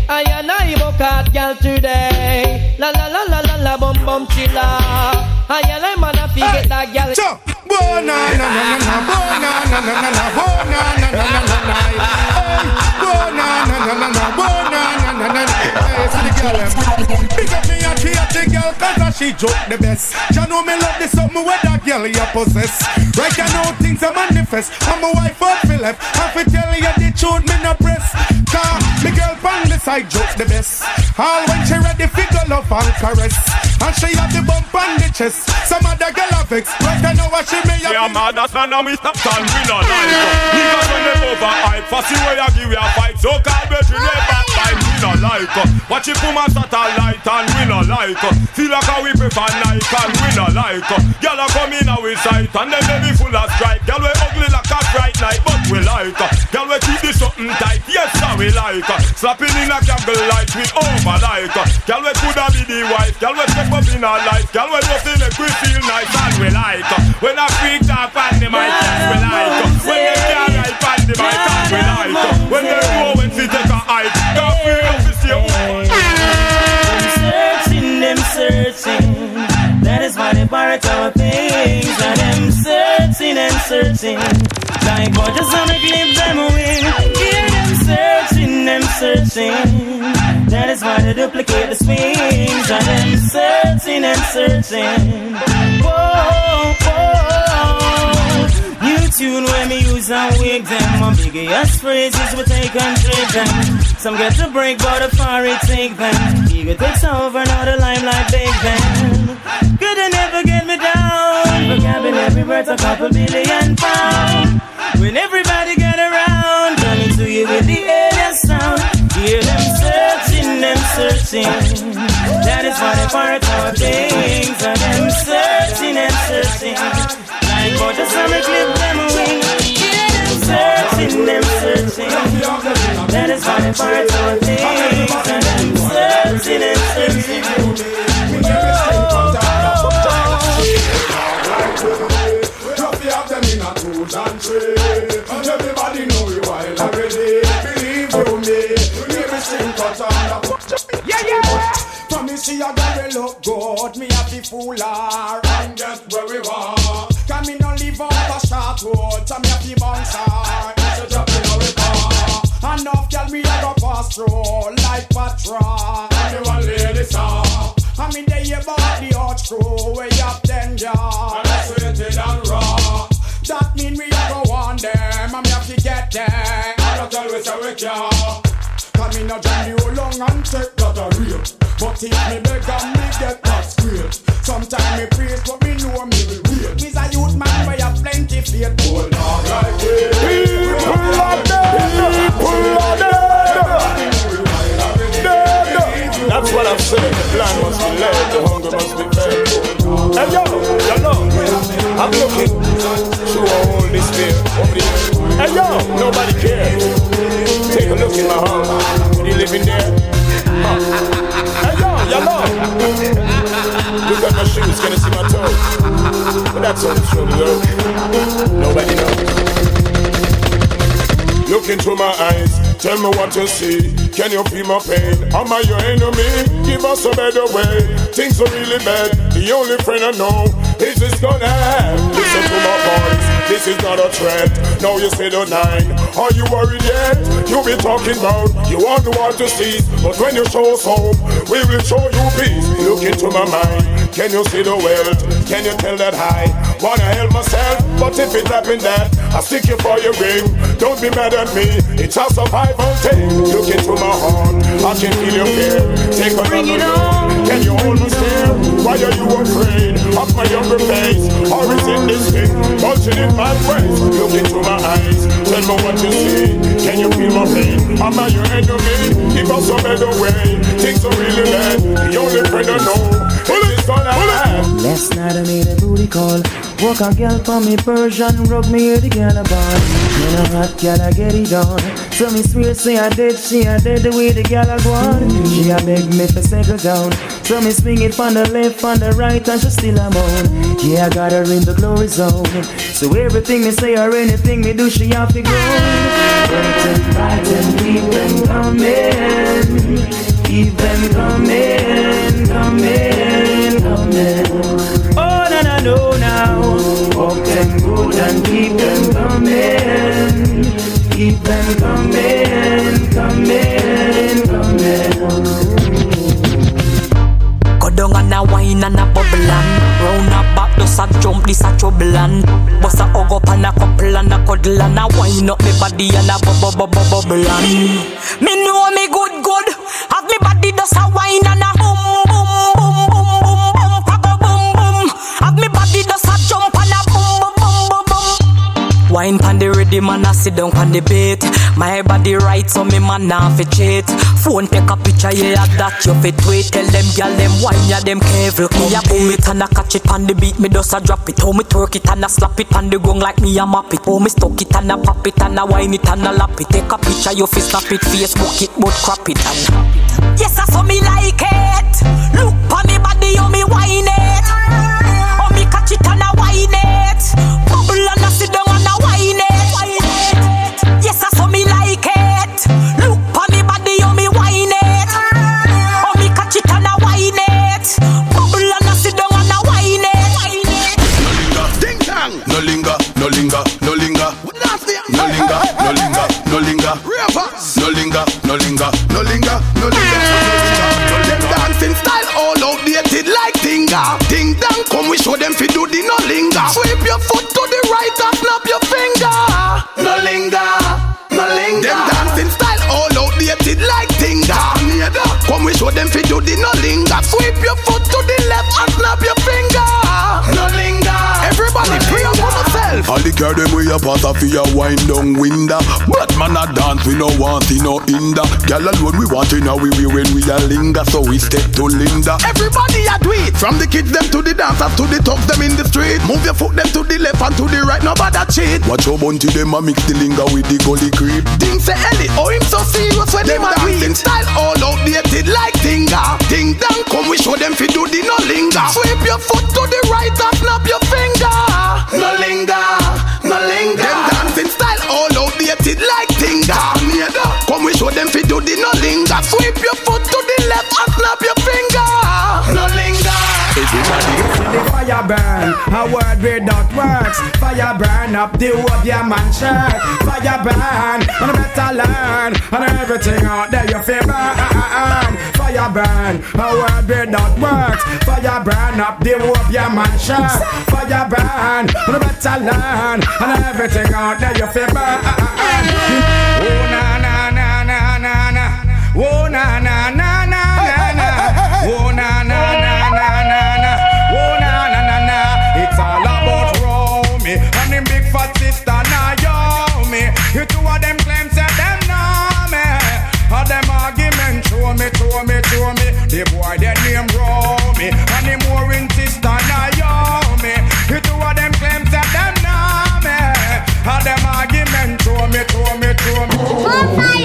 I and I book out girl today. La la la la la la bum bum chilla. I and I man a forget that girl. Cho, bo na na na na na, bo na na na na na, bo na na na na na na. Hey, na na na na na, see the girl them. Up me and treat the girl 'cause a she joke the best. You know me love the something where that girl you possess. Right you know things are manifest. I'm a wife out for left. I fi tell you the truth, me no press. Car, the girl from the side joke the best. All when she ready fi go love and caress. And she have the bump on the chest. Some other girl have vex. Right I know what she may have. Yeah, man, that's not we stop stand, we not like it. Niggas when they over hype, fussy way I give you a fight. So called bedroom, they back we not like it. Watch it from a satellite and we not like it. Feel like how we prefer night and we not like uh. it. Girl a come in our sight and then they be full of stripe. Girl we ugly like a bright night, but we like. Girl we keep this something tight, yes sir we like. Slapping in a candle light, we over like. Girl we coulda be the wife, girl we step up in our life, girl we just in a we feel nice and we like. When I freak talk on the mic, yes we like. When they can't write on the mic, and we like. When they go when she hike, girl feel stay home. searching, them searching. That is why they borrow our things. And them searching and searching. Like what just wanna give them away. Hear them searching, them searching. That is why they duplicate the swings. And them searching and searching. Whoa. Tune when me use and wig them. My biggest phrases we take and trade them. Some get to break, but the far take them. Ego takes over, now the limelight big them. Could they never get me down? Vocabulary worth a couple billion pounds. When everybody get around, coming to you with the alien sound. Hear them searching, them searching. That is why they part our things. And them searching and searching. For wing. Hear them searching, them searching. That is why they part our things. And them searching and searching. a and. Everybody know we wild already. Believe you me, the Yeah, yeah. From me see a girl look good, me to fool patrol, like patrol. Anyone lady saw. I mean, they about the arch crew way up then, That's Isolated and raw. That mean we go on them, I'm have to get them. I don't always a wicked. Come in a journey long and take that a real. But if me beg and me get that script, Sometimes me praise, but me know me will wait. A youth man, where you plenty faithful. I'm. The land must be led, the hunger must be fed. Hey yo, you know, I'm looking through all this fear. Hey yo, nobody cares. Take a look in my house. You living there? Huh. Hey yo, you know. Look at my shoes, can you see my toes? But that's all trouble, though. Nobody knows. Look into my eyes, tell me what you see. Can you feel my pain? Am I your enemy? Give us a better way. Things are really bad. The only friend I know is this gonna. Listen to my voice, this is not a threat. Now you say the nine. Are you worried yet? You be talking about you want the world to cease, but when you show us hope, we will show you peace. Look into my mind. Can you see the world? Can you tell that I wanna help myself? But if it happen that I stick you for your ring, don't be mad at me. It's a survival thing. Look into my heart, I can feel your fear. Take another look. Can you hold me still? Why are you afraid of my younger face? Or is it this thing bulging in my waist? Look into my eyes, tell me what you see. Can you feel my pain? Am I your enemy? Give us a better way. Things are really bad. The only friend I know is this gonna happen. Last night I made a booty call. Walk a girl for me Persian, rub me hear the girl about. You know hot girl, I get it on. So me swear say I dead, she I dead the way the girl I on. She a beg me for settle down. So me swing it from the left, from the right, and she still a moan. Yeah, I got her in the glory zone. So everything me say or anything me do, she have to go. Wait and right and keep them coming. Keep them coming, coming, coming. No now. Walk them good and keep them coming. Keep them coming, coming, coming. Go down and a wine and a bubble and round a back just a jump this a trouble and bust a hug up and a couple and a cuddle and a wine up me body and a bubble bubble bubble and me know me good good have me body just a wine and a Wine pan the I sit down pan the bait. My body right, so me man nah fi cheat. Phone take a picture, yeah that you fit tweet. Tell them gyal them wine, yeah them careful. Me a boom it and I catch it pan the beat, me just a drop it. How me twerk it and I slap it pan the gong like me a map it. How me stuck it and I pop it and I wine it and I lap it. Take a picture, you fi snap it, Facebook it, but crap it and. Yes, I saw me like it. Look pon me your foot to the right and snap your finger. No linger, no linger. Them dancing style all outdated like tinga. Come we show them fi do the no linger. Sweep your foot girl them way up pass off your wind down window. But man a dance we no want see no hinder. Girl alone we want to know we we when we a linger. So we step to Linda. Everybody a do it. From the kids them to the dancers to the thugs them in the street. Move your foot them to the left and to the right. Nobody cheat. Watch your bunty them a mix the linger with the gully creep. Ding say Ellie, oh him so serious when them a dancing style all outdated like tinga. Ding dong, come we show them fi do the no linger. Sweep your foot to the right and snap your finger. No linger, no linger. Them dancing style all outdated like tinga. Come we show them fi do the no linger. Sweep your foot to the left and snap your finger. No linger. The fire burn, a word without words. Fire burn up the whole your man shirt. Fire burn, and I better learn. And everything out there you feel burn. Fire burn, a word without words. Fire burn up the whole your man shirt. Fire burn, and I better learn. And everything out there you feel burn. Throw me,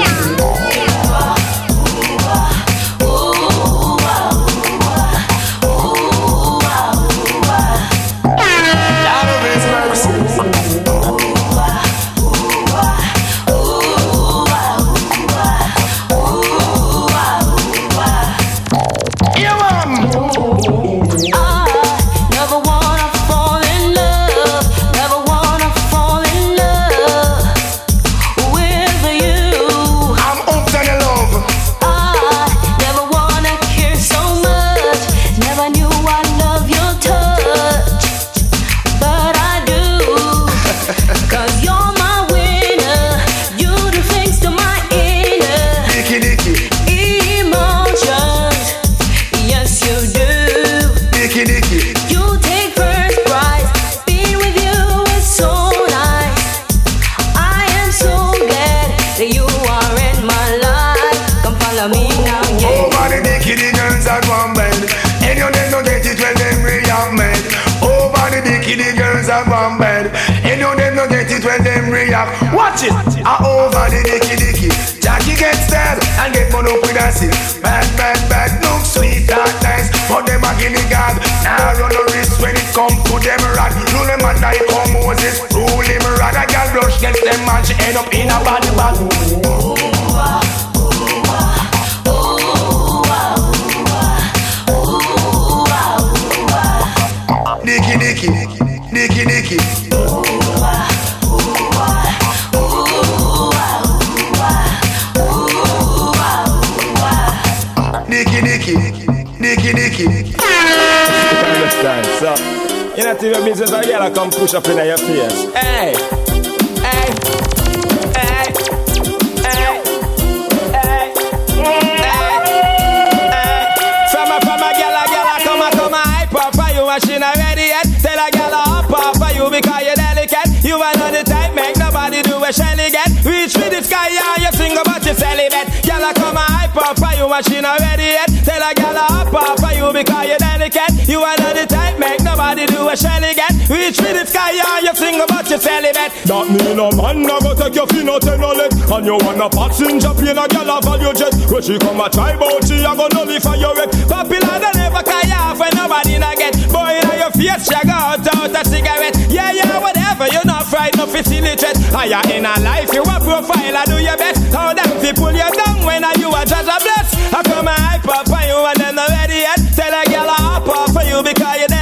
a shelly get. Reach for the sky, and you single but you celibate. That mean a man a go take your fin out ten a leg And you want a passenger plane a gal a ValuJet When she come a try bout she a go nullify your wreck Popular don't ever carry off when nobody not get. Boy, in your face, check out out a cigarette. Yeah, yeah, whatever. You're not frightened of illiterate. Higher in a life, you a profile, I do your best. How them fi pull you down when are you a judge a bless. I come a hype up for you and then not ready yet. Tell a girl I hop up for you because delicate.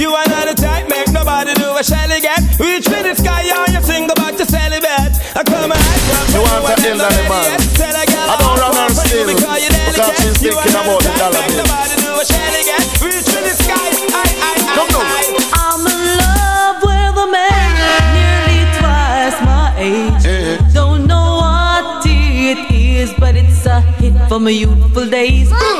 You are not the type, make nobody do a shelly get. Reach for the sky, and you sing about your celibate. I come a hype up for You you want to and kill then not that man. yet. Tell a girl I don't run up her still because, you're because she's thinking about the dollar bill. nobody do a shelly get. Reach for the sky, I, I, I, Come now. I. I'm in love with a man nearly twice my age. Eh, eh. Don't know what it is, but it's a hit from my youthful days. As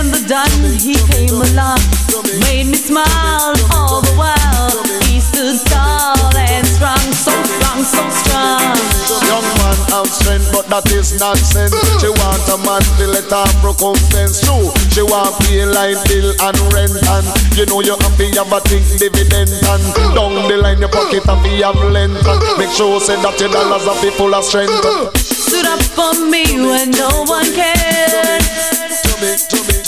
Then the Don, he came along, made me smile all the while. He stood tall and strong, so strong, so strong. Young man have strength, but that is nonsense. She want a man to let her recompense. True, she want pay line bill and rent, and you know you happy have a think dividend and down the line your pocket to have length. And make sure say that your dollars are be full of strength. Stood up for me when no one cared.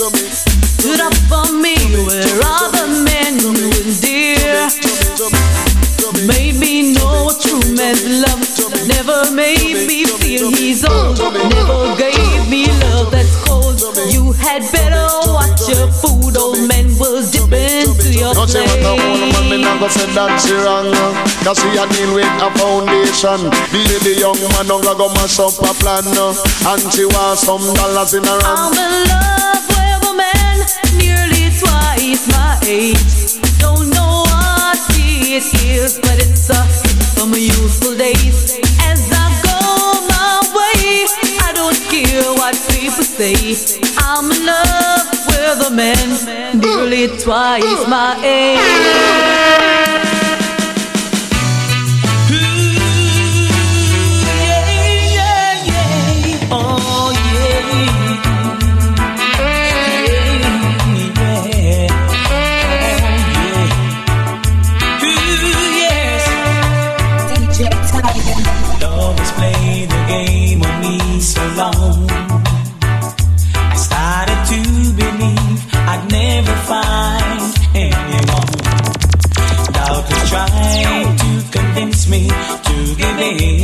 For me where other men dear. Made me know true man's love. Never made me feel he's old. Never gave me love that's cold. You had better watch your food, old your plate. The me not go say that she. Cause she a deal with a foundation. The young man don't go mash up a plan. And she want some dollars in her hand. I'm in love nearly twice my age. Don't know what it is, but it's a days. As I go my way, I don't care what people say. I'm in love with a man nearly twice my age. me.